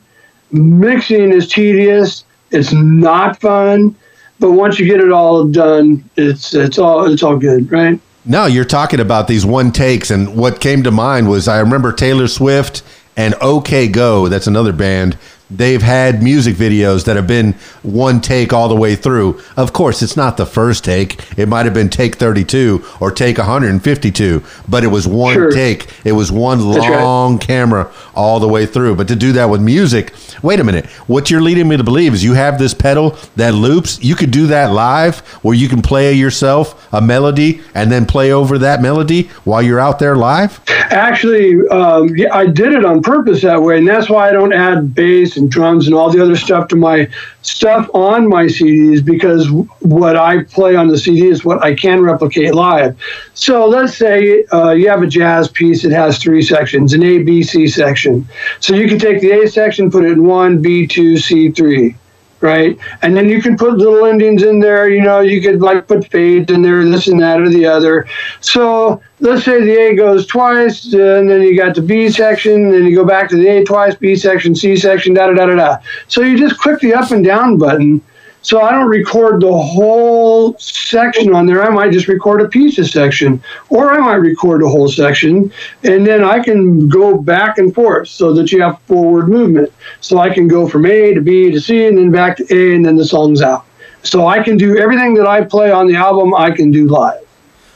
mixing is tedious. It's not fun, but once you get it all done, it's it's all it's all good, right? No, you're talking about these one takes, and what came to mind was I remember Taylor Swift and OK Go. That's another band. They've had music videos that have been one take all the way through. Of course, it's not the first take. It might have been take 32 or take 152, but it was one Sure. take. It was one That's right. long camera all the way through. But to do that with music, wait a minute. What you're leading me to believe is you have this pedal that loops. You could do that live where you can play yourself a melody and then play over that melody while you're out there live. Actually, um, yeah, I did it on purpose that way, and that's why I don't add bass and drums and all the other stuff to my stuff on my CDs because what I play on the CD is what I can replicate live. So let's say uh, you have a jazz piece that has three sections, an A, B, C section. So you can take the A section, put it in one, B, two, C, three. Right, and then you can put little endings in there. You know, you could like put fades in there, this and that or the other. So let's say the A goes twice, and then you got the B section, then you go back to the A twice, B section, C section, da da da da da. So you just click the up and down button. So I don't record the whole section on there. I might just record a piece of section, or I might record a whole section, and then I can go back and forth so that you have forward movement. So I can go from A to B to C, and then back to A, and then the song's out. So I can do everything that I play on the album, I can do live.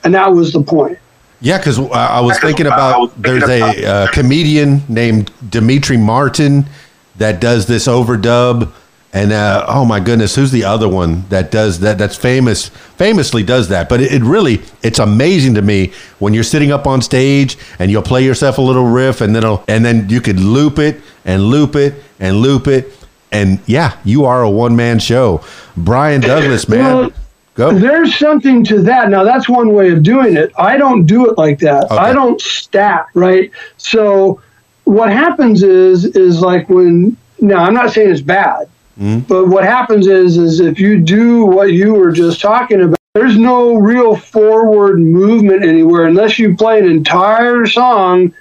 And that was the point. Yeah, because I was thinking about there's a uh, comedian named Demetri Martin that does this overdub, and uh, oh my goodness, who's the other one that does that? That's famous, famously does that. But it, it really, it's amazing to me when you're sitting up on stage and you'll play yourself a little riff, and then and then you could loop it and loop it and loop it, and yeah, you are a one man show. Brian Douglas, man. Well, Go. There's something to that. Now, that's one way of doing it. I don't do it like that. Okay. I don't stat, right? So, what happens is, is like when, now I'm not saying it's bad, Hmm? but what happens is, is if you do what you were just talking about, there's no real forward movement anywhere unless you play an entire song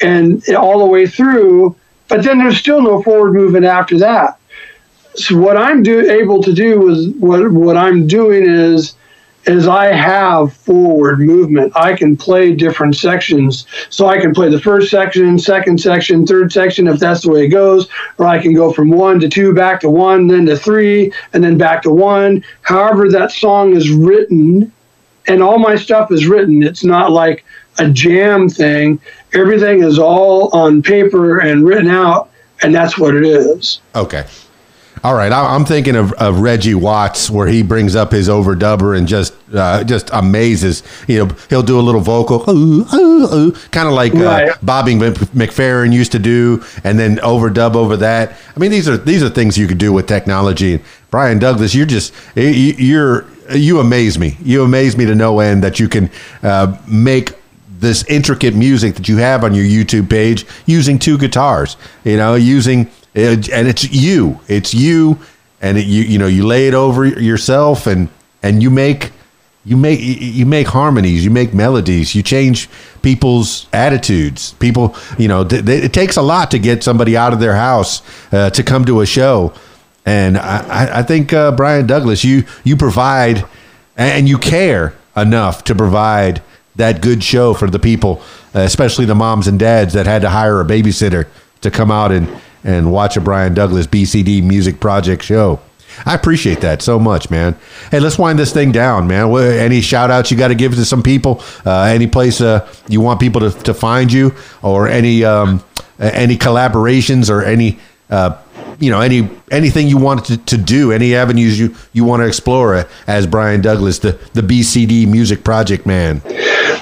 and all the way through, but then there's still no forward movement after that. So what I'm do, able to do is what what I'm doing is is I have forward movement. I can play different sections. So I can play the first section, second section, third section if that's the way it goes, or I can go from one to two, back to one, then to three, and then back to one. However, that song is written, and all my stuff is written. It's not like a jam thing. Everything is all on paper and written out, and that's what it is. Okay. All right, I- I'm thinking of, of Reggie Watts, where he brings up his overdubber and just uh, just amazes. You know, he'll do a little vocal, kind of like Right. uh, Bobby Mc- McFerrin used to do, and then overdub over that. I mean, these are these are things you could do with technology. Brian Douglas, you're just you- you're you amaze me. You amaze me to no end that you can uh, make this intricate music that you have on your YouTube page using two guitars. You know, using it, and it's you. It's you, and it, you you know you lay it over yourself, and and you make you make you make harmonies, you make melodies, you change people's attitudes. People, you know, th- th- it takes a lot to get somebody out of their house uh, to come to a show. And I, I- think uh, Brian Douglas, you you provide and you care enough to provide that good show for the people, especially the moms and dads that had to hire a babysitter to come out and and watch a Brian Douglas BCD Music Project show. I appreciate that so much, man. Hey, let's wind this thing down, man. Any shout outs you got to give to some people? Uh, any place uh, you want people to, to find you, or any um, any collaborations, or any uh, you know any anything you want to, to do, any avenues you, you want to explore uh, as Brian Douglas, the the BCD Music Project man.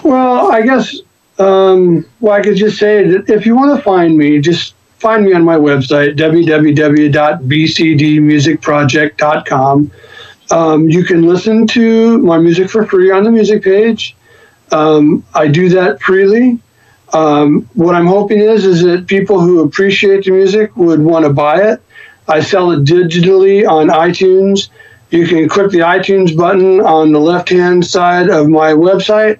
Well, I guess, um, well, I could just say that if you want to find me, just find me on my website, www.bcdmusicproject.com. Um, you can listen to my music for free on the music page. Um, I do that freely. Um, what I'm hoping is is that people who appreciate the music would want to buy it. I sell it digitally on iTunes. You can click the iTunes button on the left hand side of my website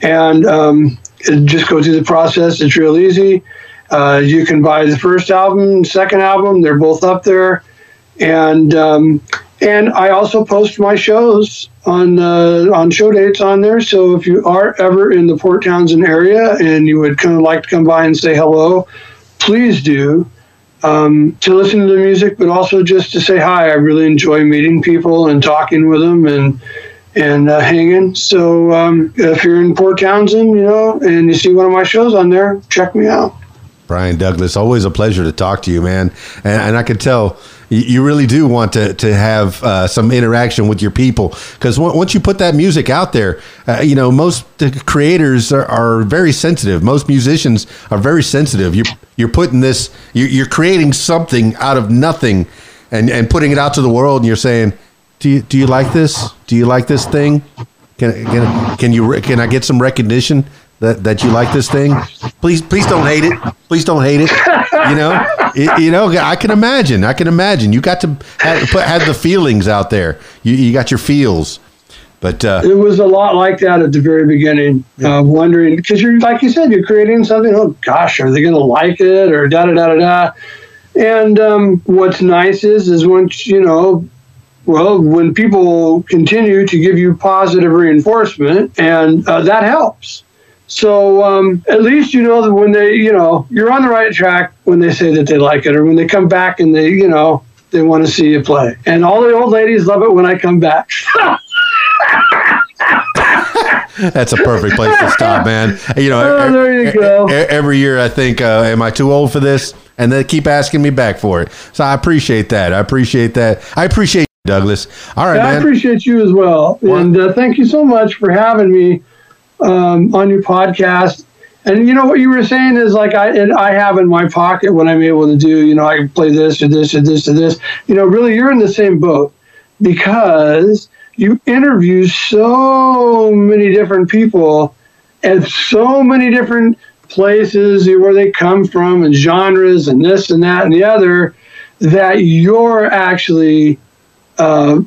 and um, it just go through the process. It's real easy. Uh, you can buy the first album, second album. They're both up there, and um, and I also post my shows on uh, on show dates on there. So if you are ever in the Port Townsend area and you would kind of like to come by and say hello, please do. Um, to listen to the music, but also just to say hi. I really enjoy meeting people and talking with them and and uh, hanging. So um, if you're in Port Townsend, you know, and you see one of my shows on there, check me out. Brian Douglas, always a pleasure to talk to you, man. And, and I can tell you, really do want to, to have uh, some interaction with your people because once you put that music out there, uh, you know, most creators are, are very sensitive. Most musicians are very sensitive. You're, you're putting this, you're, you're creating something out of nothing and, and putting it out to the world and you're saying, do you, do you like this? Do you like this thing? Can, can, can you, can I get some recognition? That, that you like this thing. Please, please don't hate it. Please don't hate it. You know, It- you know. I can imagine. I can imagine. You got to have, put have the feelings out there. You, you got your feels. But uh, It was a lot like that at the very beginning, uh, wondering because you're like you said, you're creating something. Oh gosh, are they going to like it or da da da da da? And um, what's nice is is once you know, well, when people continue to give you positive reinforcement, and uh, that helps. So um, at least you know that when they, you know, you're on the right track when they say that they like it, or when they come back and they, you know, they want to see you play. And all the old ladies love it when I come back. That's a perfect place to stop, man. You know, Oh, there you go. every year I think, uh, am I too old for this? And they keep asking me back for it. So I appreciate that. I appreciate that. I appreciate you, Douglas. All right, I man. appreciate you as well. And uh, thank you so much for having me um, on your podcast. And you know what you were saying is like I and I have in my pocket what I'm able to do. You know, I play this or this or this or this. You know, really, you're in the same boat because you interview so many different people and so many different places where they come from and genres and this and that and the other that you're actually uh,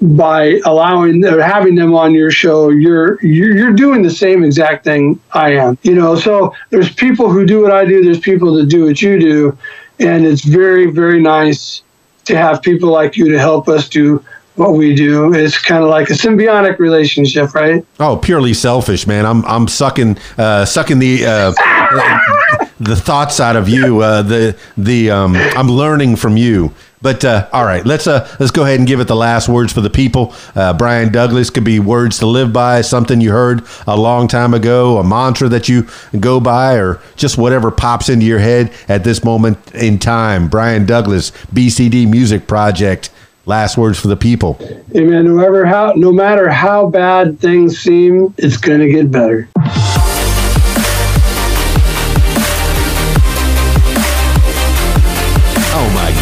by allowing or having them on your show, you're you're you're doing the same exact thing I am. You know, so there's people who do what I do. There's people that do what you do, and it's very very nice to have people like you to help us do what we do. It's kind of like a symbiotic relationship, right? Oh, purely selfish, man. I'm I'm sucking uh, sucking the uh, the thoughts out of you. Uh, the the um, I'm learning from you. But uh, all right, let's uh, let's go ahead and give it the last words for the people. Uh, Brian Douglas could be words to live by, something you heard a long time ago, a mantra that you go by, or just whatever pops into your head at this moment in time. Brian Douglas, BCD Music Project. Last words for the people. Amen. Whoever how no matter how bad things seem, it's gonna get better.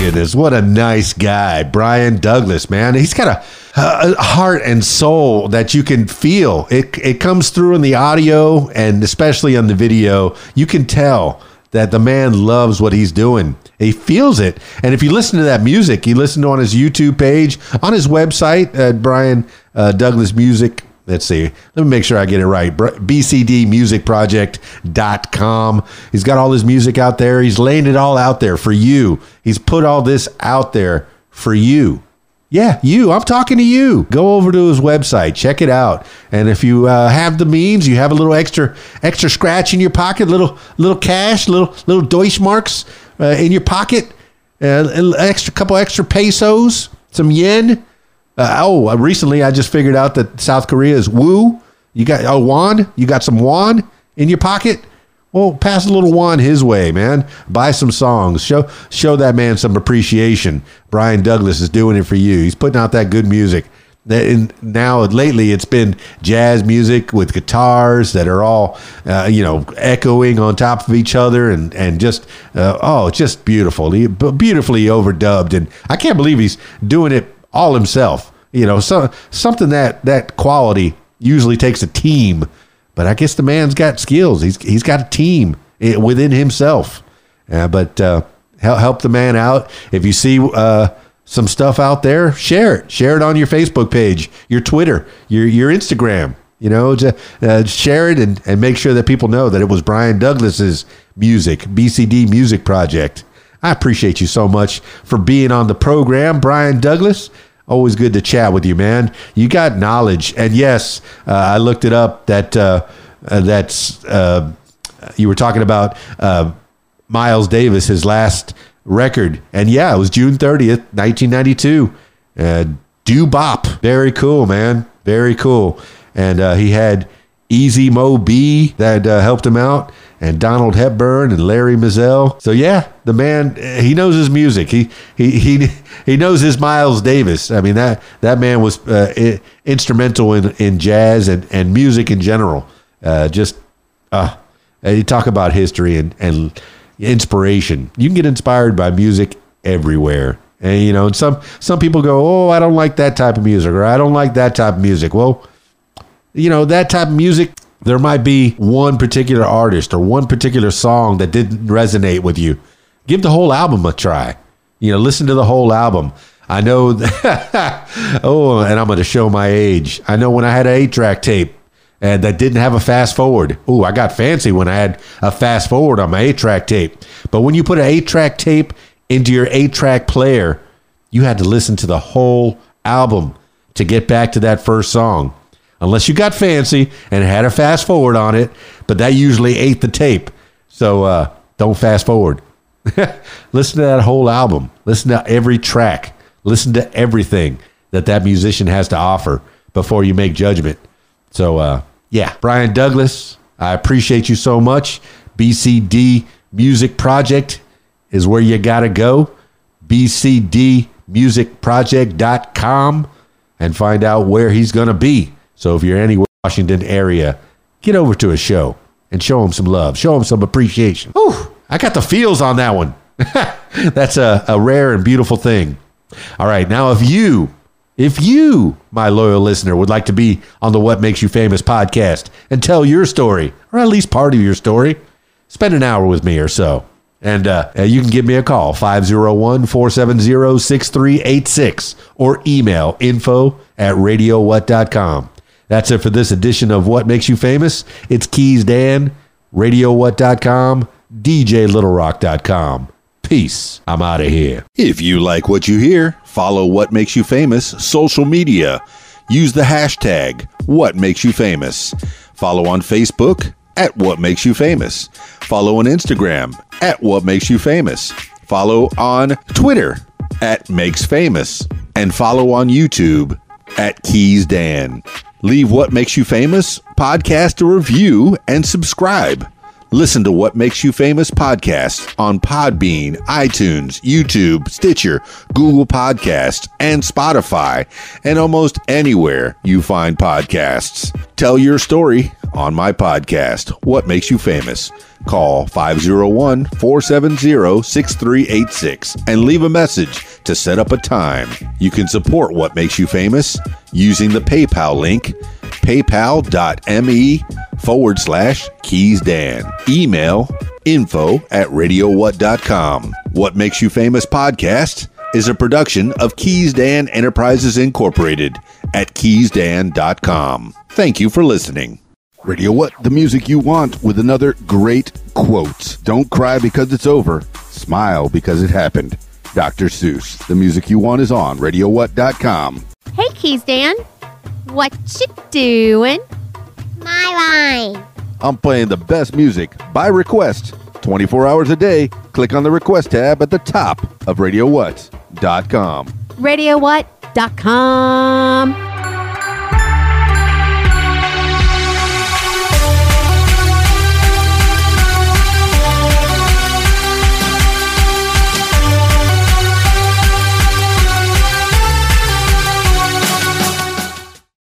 Goodness, what a nice guy, Brian Douglas, man. He's got a, a heart and soul that you can feel. It it comes through in the audio and especially on the video. You can tell that the man loves what he's doing. He feels it. And if you listen to that music, you listen to on his YouTube page, on his website at Brian uh, Douglas Music let's see. Let me make sure i get it right. Bcdmusicproject.com he's got all his music out there. He's laying it all out there for you. He's put all this out there for you. Yeah you. I'm talking to you. Go over to his website. Check it out. And if you uh, have the means you have a little extra extra scratch in your pocket little little cash little little deutschmarks uh, in your pocket uh, an extra couple extra pesos some yen uh, oh, uh, recently I just figured out that South Korea is woo. You got oh won. You got some won in your pocket. Well, pass a little won his way, man. Buy some songs. Show show that man some appreciation. Brian Douglas is doing it for you. He's putting out that good music. That now lately it's been jazz music with guitars that are all uh, you know echoing on top of each other and and just uh, oh just beautiful beautifully overdubbed and I can't believe he's doing it all himself. You know, so something that that quality usually takes a team, but I guess the man's got skills. He's he's got a team within himself. Uh, but uh, help help the man out. If you see uh, some stuff out there, share it. Share it on your Facebook page, your Twitter, your your Instagram. You know, to, uh, share it and, and make sure that people know that it was Brian Douglas's music, BCD Music Project. I appreciate you so much for being on the program, Brian Douglas. Always good to chat with you, man. You got knowledge, and yes, uh, I looked it up. That uh, uh, that's uh, you were talking about uh, Miles Davis, his last record, and yeah, it was June thirtieth, nineteen ninety two. Doo-Bop, very cool, man, very cool. And he had Easy Mo Bee that helped him out, and Donald Hepburn and Larry Mizell. So yeah, the man uh, he knows his music. He he he he knows his Miles Davis. I mean that that man was uh, instrumental in in jazz and and music in general. Uh, just uh, you talk about history and and inspiration. You can get inspired by music everywhere. And you know, and some some people go, "Oh, I don't like that type of music," or "I don't like that type of music." Well, you know that type of music there might be one particular artist or one particular song that didn't resonate with you. Give the whole album a try. You know listen to the whole album. I know oh and i'm going to show my age. I know when i had an 8 track tape and that didn't have a fast forward. Oh i got fancy when i had a fast forward on my 8 track tape. But when you put an 8 track tape into your 8 track player you had to listen to the whole album to get back to that first song unless you got fancy and had a fast forward on it but that usually ate the tape so uh, don't fast forward listen to that whole album. Listen to every track. Listen to everything that that musician has to offer before you make judgment. So, uh, yeah, Brian Douglas, I appreciate you so much. BCD Music Project is where you got to go. BCDmusicproject.com and find out where he's going to be. So if you're anywhere Washington area, get over to a show and show them some love, show them some appreciation. Whew, I got the feels on that one. That's a, a rare and beautiful thing. All right, now if you, if you, my loyal listener, would like to be on the What Makes You Famous podcast and tell your story, or at least part of your story, spend an hour with me or so. And uh, you can give me a call, 501 470 6386, or email info at radiowhat.com. That's it for this edition of What Makes You Famous. It's Keys Dan, radiowhat.com, djlittlerock.com. Peace. I'm out of here. If you like what you hear, follow What Makes You Famous social media. Use the hashtag What Makes You Famous. Follow on Facebook at What Makes You Famous. Follow on Instagram at What Makes You Famous. Follow on Twitter at Makes Famous. And follow on YouTube at Keys Dan. Leave What Makes You Famous podcast a review and subscribe. Listen to What Makes You Famous podcast on Podbean, iTunes, YouTube, Stitcher, Google Podcasts, and Spotify, and almost anywhere you find podcasts. Tell your story on my podcast, What Makes You Famous. Call 501 470 6386 and leave a message to set up a time. You can support What Makes You Famous using the PayPal link paypal.me forward slash keys dan. Email info at radiowhat.com. What Makes You Famous podcast is a production of Keys Dan Enterprises Incorporated at keysdan.com. Thank you for listening. Radio What, the music you want, with another great quote. Don't cry because it's over, smile because it happened. Dr. Seuss, the music you want is on radiowhat.com. Hey, Keys Dan. What you doing? My line. I'm playing the best music by request 24 hours a day. Click on the request tab at the top of radiowhat.com. RadioWhat.com.